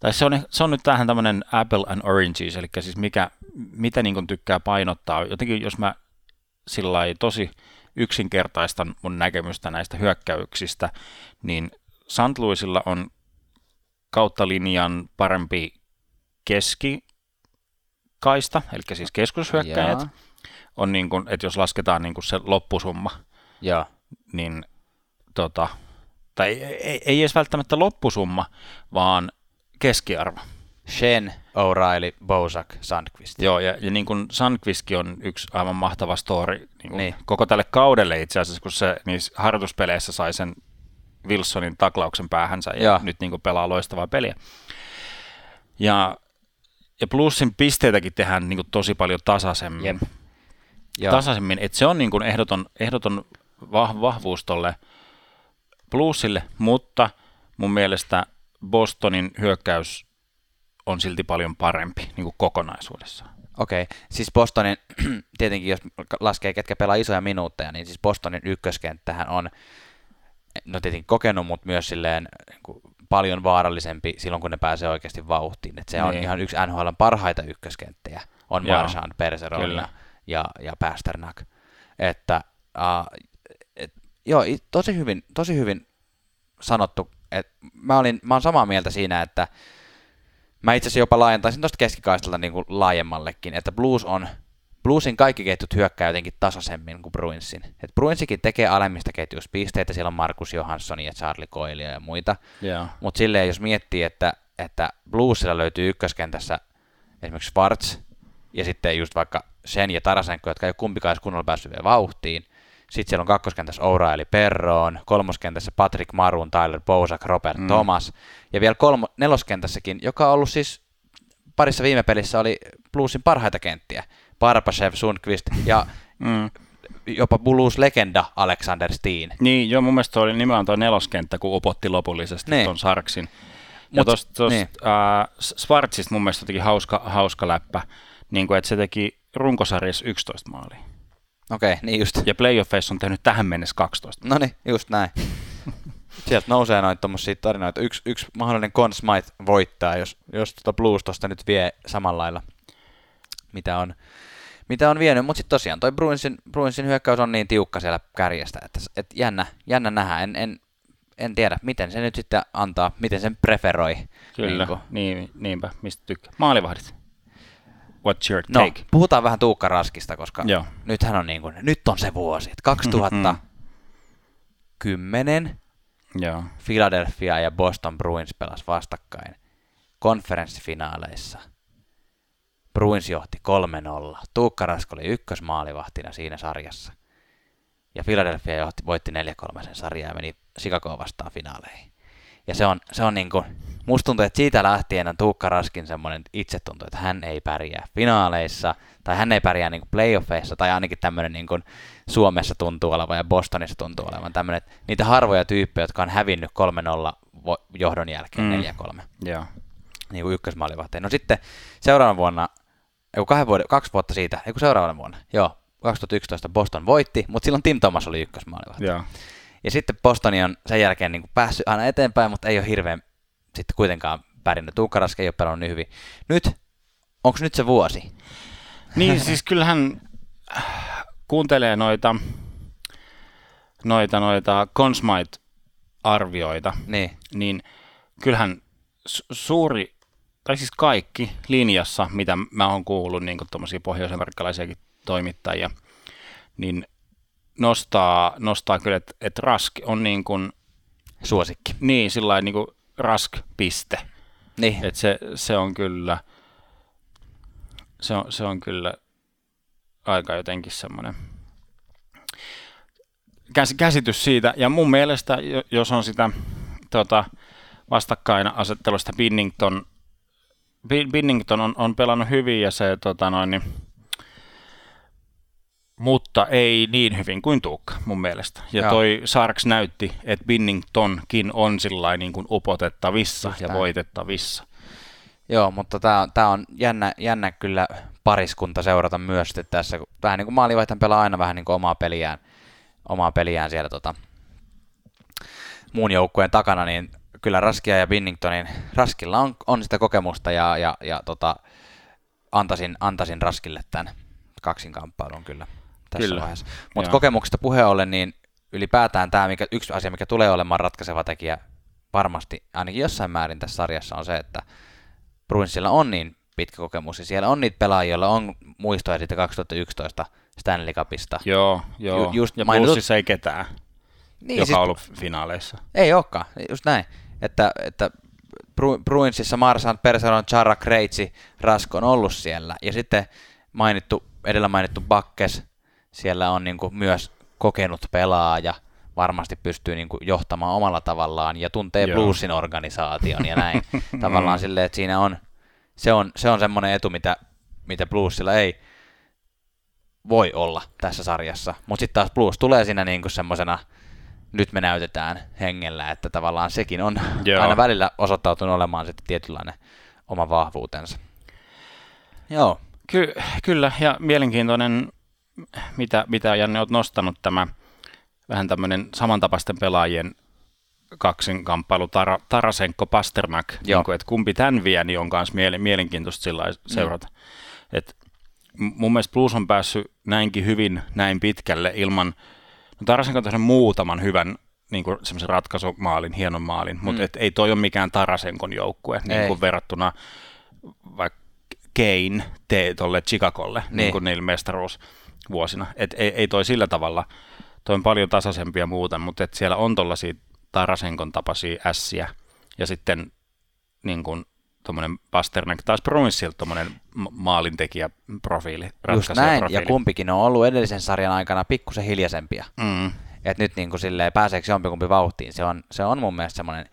tai se on, se on nyt tähän tämmöinen apple and oranges, eli siis mikä, mitä niin tykkää painottaa. Jotenkin jos mä sillä tosi yksinkertaistan mun näkemystä näistä hyökkäyksistä, niin St. Louisilla on kautta linjan parempi keskikaista, eli siis keskushyökkäjät, Jaa. on niin kuin, että jos lasketaan niin kuin se loppusumma, Joo. niin tota, tai ei, ei, edes välttämättä loppusumma, vaan keskiarvo. Shen, O'Reilly, Bozak, Sandqvist. Joo, ja, ja niin kuin Sandqvistkin on yksi aivan mahtava story niin Niin. koko tälle kaudelle itse asiassa, kun se niissä harjoituspeleissä sai sen Wilsonin taklauksen päähänsä ja Joo. nyt niin kuin pelaa loistavaa peliä. Ja ja plussin pisteitäkin tehdään niin kuin tosi paljon tasaisemmin. Jep. Tasaisemmin, että se on niin kuin ehdoton, ehdoton vah, vahvuus tolle Bluesille, mutta mun mielestä Bostonin hyökkäys on silti paljon parempi niin kuin kokonaisuudessaan. Okei, okay. siis Bostonin, tietenkin jos laskee ketkä pelaa isoja minuutteja, niin siis Bostonin ykköskenttähän on, no tietenkin kokenut, mutta myös silleen niin kuin paljon vaarallisempi silloin, kun ne pääsee oikeasti vauhtiin. Et se on Niin. ihan yksi NHLn parhaita ykköskenttejä, on Joo, Marchand, Perseron ja, ja, ja Pasternak. Että, uh, joo, tosi hyvin, tosi hyvin sanottu. Et mä, olin, mä olen samaa mieltä siinä, että mä itse asiassa jopa laajentaisin tuosta keskikaistalta niin kuin laajemmallekin, että Blues on, Bluesin kaikki ketjut hyökkää jotenkin tasaisemmin kuin Bruinsin. Et Bruinsikin tekee alemmista ketjuista pisteitä, siellä on Markus Johansson ja Charlie Coyle ja muita, Joo. mutta silleen jos miettii, että, että Bluesilla löytyy ykköskentässä esimerkiksi Schwartz ja sitten just vaikka Sen ja Tarasenko, jotka ei ole kumpikaan edes kunnolla päässyt vielä vauhtiin. Sitten siellä on kakkoskentässä Oura eli Perroon, kolmoskentässä Patrick Marun, Tyler Bozak, Robert mm. Thomas. Ja vielä kolmo, neloskentässäkin, joka on ollut siis parissa viime pelissä oli Bluesin parhaita kenttiä. Barbashev, Sundqvist ja Mm. jopa Blues-legenda Alexander Steen. Niin, joo, mun mielestä se oli nimenomaan tuo neloskenttä, kun upotti lopullisesti Niin. tuon Sarksin. Ja tuosta niin. äh, Schwarzista mun mielestä jotenkin hauska, hauska läppä, niin kuin, että se teki runkosarjassa 11 maalia. Okei, okay, niin just. Ja playoffeissa on tehnyt tähän mennessä 12. No niin, just näin. Sieltä nousee noita tommosia tarinoita. Yksi, yksi mahdollinen Conn Smythe voittaa, jos, jos tota Blues tosta nyt vie samalla lailla, mitä on, mitä on vienyt. Mutta sitten tosiaan toi Bruinsin, Bruinsin hyökkäys on niin tiukka siellä kärjestä, että, että jännä, jännä nähdä. En, en, en tiedä, miten se nyt sitten antaa, miten sen preferoi. Kyllä, Niinku. niin, niinpä, mistä tykkää. Maalivahdit. What's your No, take? puhutaan vähän Tuukka Raskista, koska Joo. nythän on niin kuin, nyt on se vuosi. että 2010 Joo. Philadelphia ja Boston Bruins pelas vastakkain konferenssifinaaleissa. Bruins johti 3-0. Tuukka Rask oli ykkösmaalivahtina siinä sarjassa. Ja Philadelphia johti, voitti 4-3 sen sarjaa ja meni Chicagoa vastaan finaaleihin. Ja se on, se on niin kuin, musta tuntuu, että siitä lähtien on Tuukka Raskin semmoinen itsetunto, että hän ei pärjää finaaleissa, tai hän ei pärjää niin kuin playoffeissa, tai ainakin tämmöinen niin kuin Suomessa tuntuu olevan ja Bostonissa tuntuu olevan tämmöinen, että niitä harvoja tyyppejä, jotka on hävinnyt 3-0 vo- johdon jälkeen Mm. 4-3 Joo. niin kuin ykkösmaalivahteen. No sitten seuraavana vuonna, ei kahden vuoden, kaksi vuotta siitä, ei seuraavana vuonna, joo, 2011 Boston voitti, mutta silloin Tim Thomas oli ykkösmaalivahti. Joo. Ja sitten Bostoni on sen jälkeen niin kuin päässyt aina eteenpäin, mutta ei ole hirveän sitten kuitenkaan pärjännyt. Tuukka Rask ei ole pelannut niin hyvin. Nyt, onko nyt se vuosi? Niin, siis kyllähän äh, kuuntelee noita, noita, noita Consmite-arvioita, Niin, niin kyllähän su- suuri, tai siis kaikki linjassa, mitä mä oon kuullut, niin kuin tuommoisia pohjoisamerikkalaisiakin toimittajia, niin nostaa, nostaa kyllä, että, että Rask on niin kuin, suosikki. niin sillä niin kuin Rask-piste. Niin, Et se, se on kyllä, se on, se on kyllä aika jotenkin semmoinen käs, käsitys siitä. Ja mun mielestä, jo- jos on sitä tota, vastakkainasettelusta Binnington, Bin- Binnington on, on pelannut hyvin ja se tota noin, niin, mutta ei niin hyvin kuin Tuukka mun mielestä. Ja Joo. toi Sarks näytti, että Binningtonkin on sillä niin kuin upotettavissa Just ja näin. voitettavissa. Joo, mutta tämä on, tää on jännä, jännä kyllä pariskunta seurata myös tässä. kun Vähän niin kuin maalivahtajan pelaa aina vähän niin kuin omaa peliään, omaa peliään siellä tota, muun joukkueen takana, niin kyllä Raskia ja Binningtonin, Raskilla on, on sitä kokemusta ja, ja, ja tota, antaisin, antaisin Raskille tämän kaksinkamppailun kyllä tässä Kyllä, vaiheessa. Mutta kokemuksesta puheen ollen, niin ylipäätään tämä mikä, yksi asia, mikä tulee olemaan ratkaiseva tekijä varmasti ainakin jossain määrin tässä sarjassa on se, että Bruinsilla on niin pitkä kokemus ja siellä on niitä pelaajia, joilla on muistoja siitä 2011 Stanley Cupista. Joo, joo. Ju- just ja mainitut- Bluesissa ei ketään, Niin, joka siis- on ollut finaaleissa. Ei olekaan, just näin. Että, että Bru- Bruinsissa Marsan, Perseron, Chara, Kreitsi, Rask on ollut siellä. Ja sitten mainittu, edellä mainittu Bakkes, siellä on niin kuin myös kokenut pelaaja, varmasti pystyy niin kuin johtamaan omalla tavallaan ja tuntee Joo. Bluesin organisaation ja näin. Tavallaan silleen, että siinä on, Se on, se on semmoinen etu, mitä, mitä Bluesilla ei voi olla tässä sarjassa. Mutta sitten taas Blues tulee siinä niinku semmoisena, nyt me näytetään hengellä, että tavallaan sekin on Joo. aina välillä osoittautunut olemaan sitten tietynlainen oma vahvuutensa. Joo, Ky- kyllä, ja mielenkiintoinen, mitä, mitä Janne olet nostanut tämä vähän tämmöinen samantapaisten pelaajien kaksinkamppailu Tara, Tarasenko Pasternak, niin kuin, että kumpi tämän vie, niin on myös miele- mielenkiintoista sillä seurata. Mm. Et mun mielestä Blues on päässyt näinkin hyvin näin pitkälle ilman, no Tarasenko on tehnyt muutaman hyvän niin kuin semmoisen ratkaisumaalin, hienon maalin, mutta Mm. et ei toi ole mikään Tarasenkon joukkue niin kuin verrattuna vaikka Kane tee tolle Chicagolle niin. Niin. kuin niillä mestaruusvuosina. Et ei, ei toi sillä tavalla, toi on paljon tasaisempia muuten, mutta et siellä on tollaisia Tarasenkon tapaisia ässiä ja sitten niin kuin tuommoinen Pasternak, taas Provinssilta tuommoinen maalintekijä profiili, just näin. profiili. Ja kumpikin on ollut edellisen sarjan aikana pikkusen hiljaisempia. Mm, että nyt niin kuin silleen, pääseekö jompikumpi vauhtiin, se on, se on mun mielestä semmoinen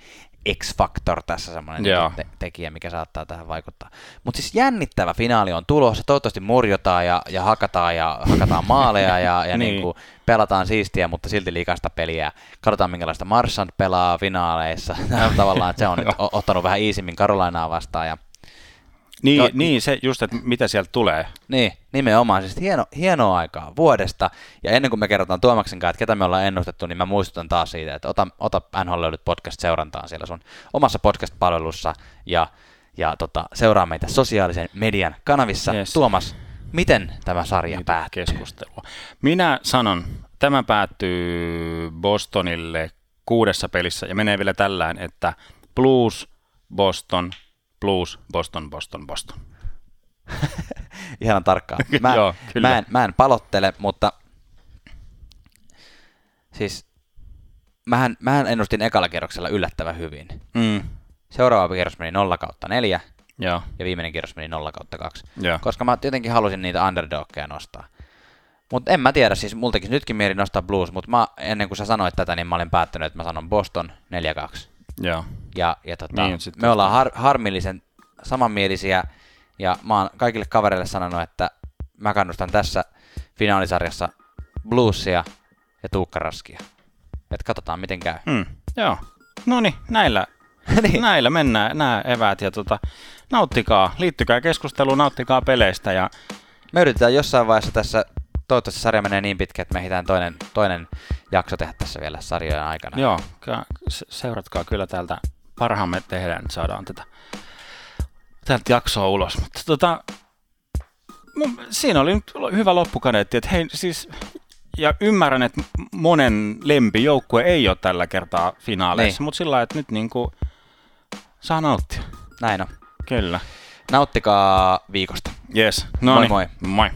X-factor tässä semmoinen Joo. niin te- tekijä, mikä saattaa tähän vaikuttaa. Mutta siis jännittävä finaali on tulossa, toivottavasti murjotaan ja, ja hakataan ja hakataan maaleja ja, ja Niin. niin. kuin pelataan siistiä, mutta silti liikasta peliä. Katsotaan minkälaista Marchand pelaa finaaleissa. Tavallaan että se on nyt ottanut vähän iisimmin Carolinaa vastaan ja niin, No, niin, se just, että mitä sieltä tulee. niin, nimenomaan. Siis hieno, hienoa aikaa vuodesta. Ja ennen kuin me kerrotaan Tuomaksen kanssa, että ketä me ollaan ennustettu, niin mä muistutan taas siitä, että ota, ota NHL Löydyt podcast seurantaan siellä sun omassa podcast-palvelussa ja, ja tota, seuraa meitä sosiaalisen median kanavissa. Yes. Tuomas, miten tämä sarja Niitä päättyy? keskustelua. Minä sanon, tämä päättyy Bostonille kuudessa pelissä ja menee vielä tällään, että Blues, Boston, Blues, Boston, Boston, Boston. Ihan tarkkaan. Mä, Joo, kyllä. mä, en, mä en palottele, mutta siis mähän, mähän ennustin ekalla kierroksella yllättävän hyvin. Mm, Seuraava kierros meni 0 kautta 4 joo, ja viimeinen kierros meni 0 kautta 2. joo. koska mä jotenkin halusin niitä underdogkeja nostaa. Mutta en mä tiedä, siis multakin nytkin mieli nostaa Blues, mutta mä, ennen kuin sä sanoit tätä, niin mä olin päättänyt, että mä sanon Boston 4-2. joo. Ja, ja tota, Niin, me ollaan har, harmillisen samanmielisiä, ja mä oon kaikille kavereille sanonut, että mä kannustan tässä finaalisarjassa Bluesia ja Tuukka Raskia. Et katsotaan miten käy. Mm, joo. No niin, näillä, Niin. näillä mennään nämä eväät ja tota, nauttikaa, liittykää keskusteluun, nauttikaa peleistä ja Me yritetään jossain vaiheessa tässä, toivottavasti sarja menee niin pitkä, että me ehditään toinen, toinen jakso tehdä tässä vielä sarjojen aikana. Joo, seuratkaa kyllä täältä. Parhaamme tehdään, että saadaan tätä täältä jaksoa ulos. Mutta tota, mun- siinä oli nyt hyvä loppukaneetti, että hei siis, ja ymmärrän, että monen lempijoukkue ei ole tällä kertaa finaaleissa, Niin. mutta sillä lailla, että nyt niinku saa nauttia. Näin on. Kyllä. Nauttikaa viikosta. Yes. No Moi niin. moi. Moi.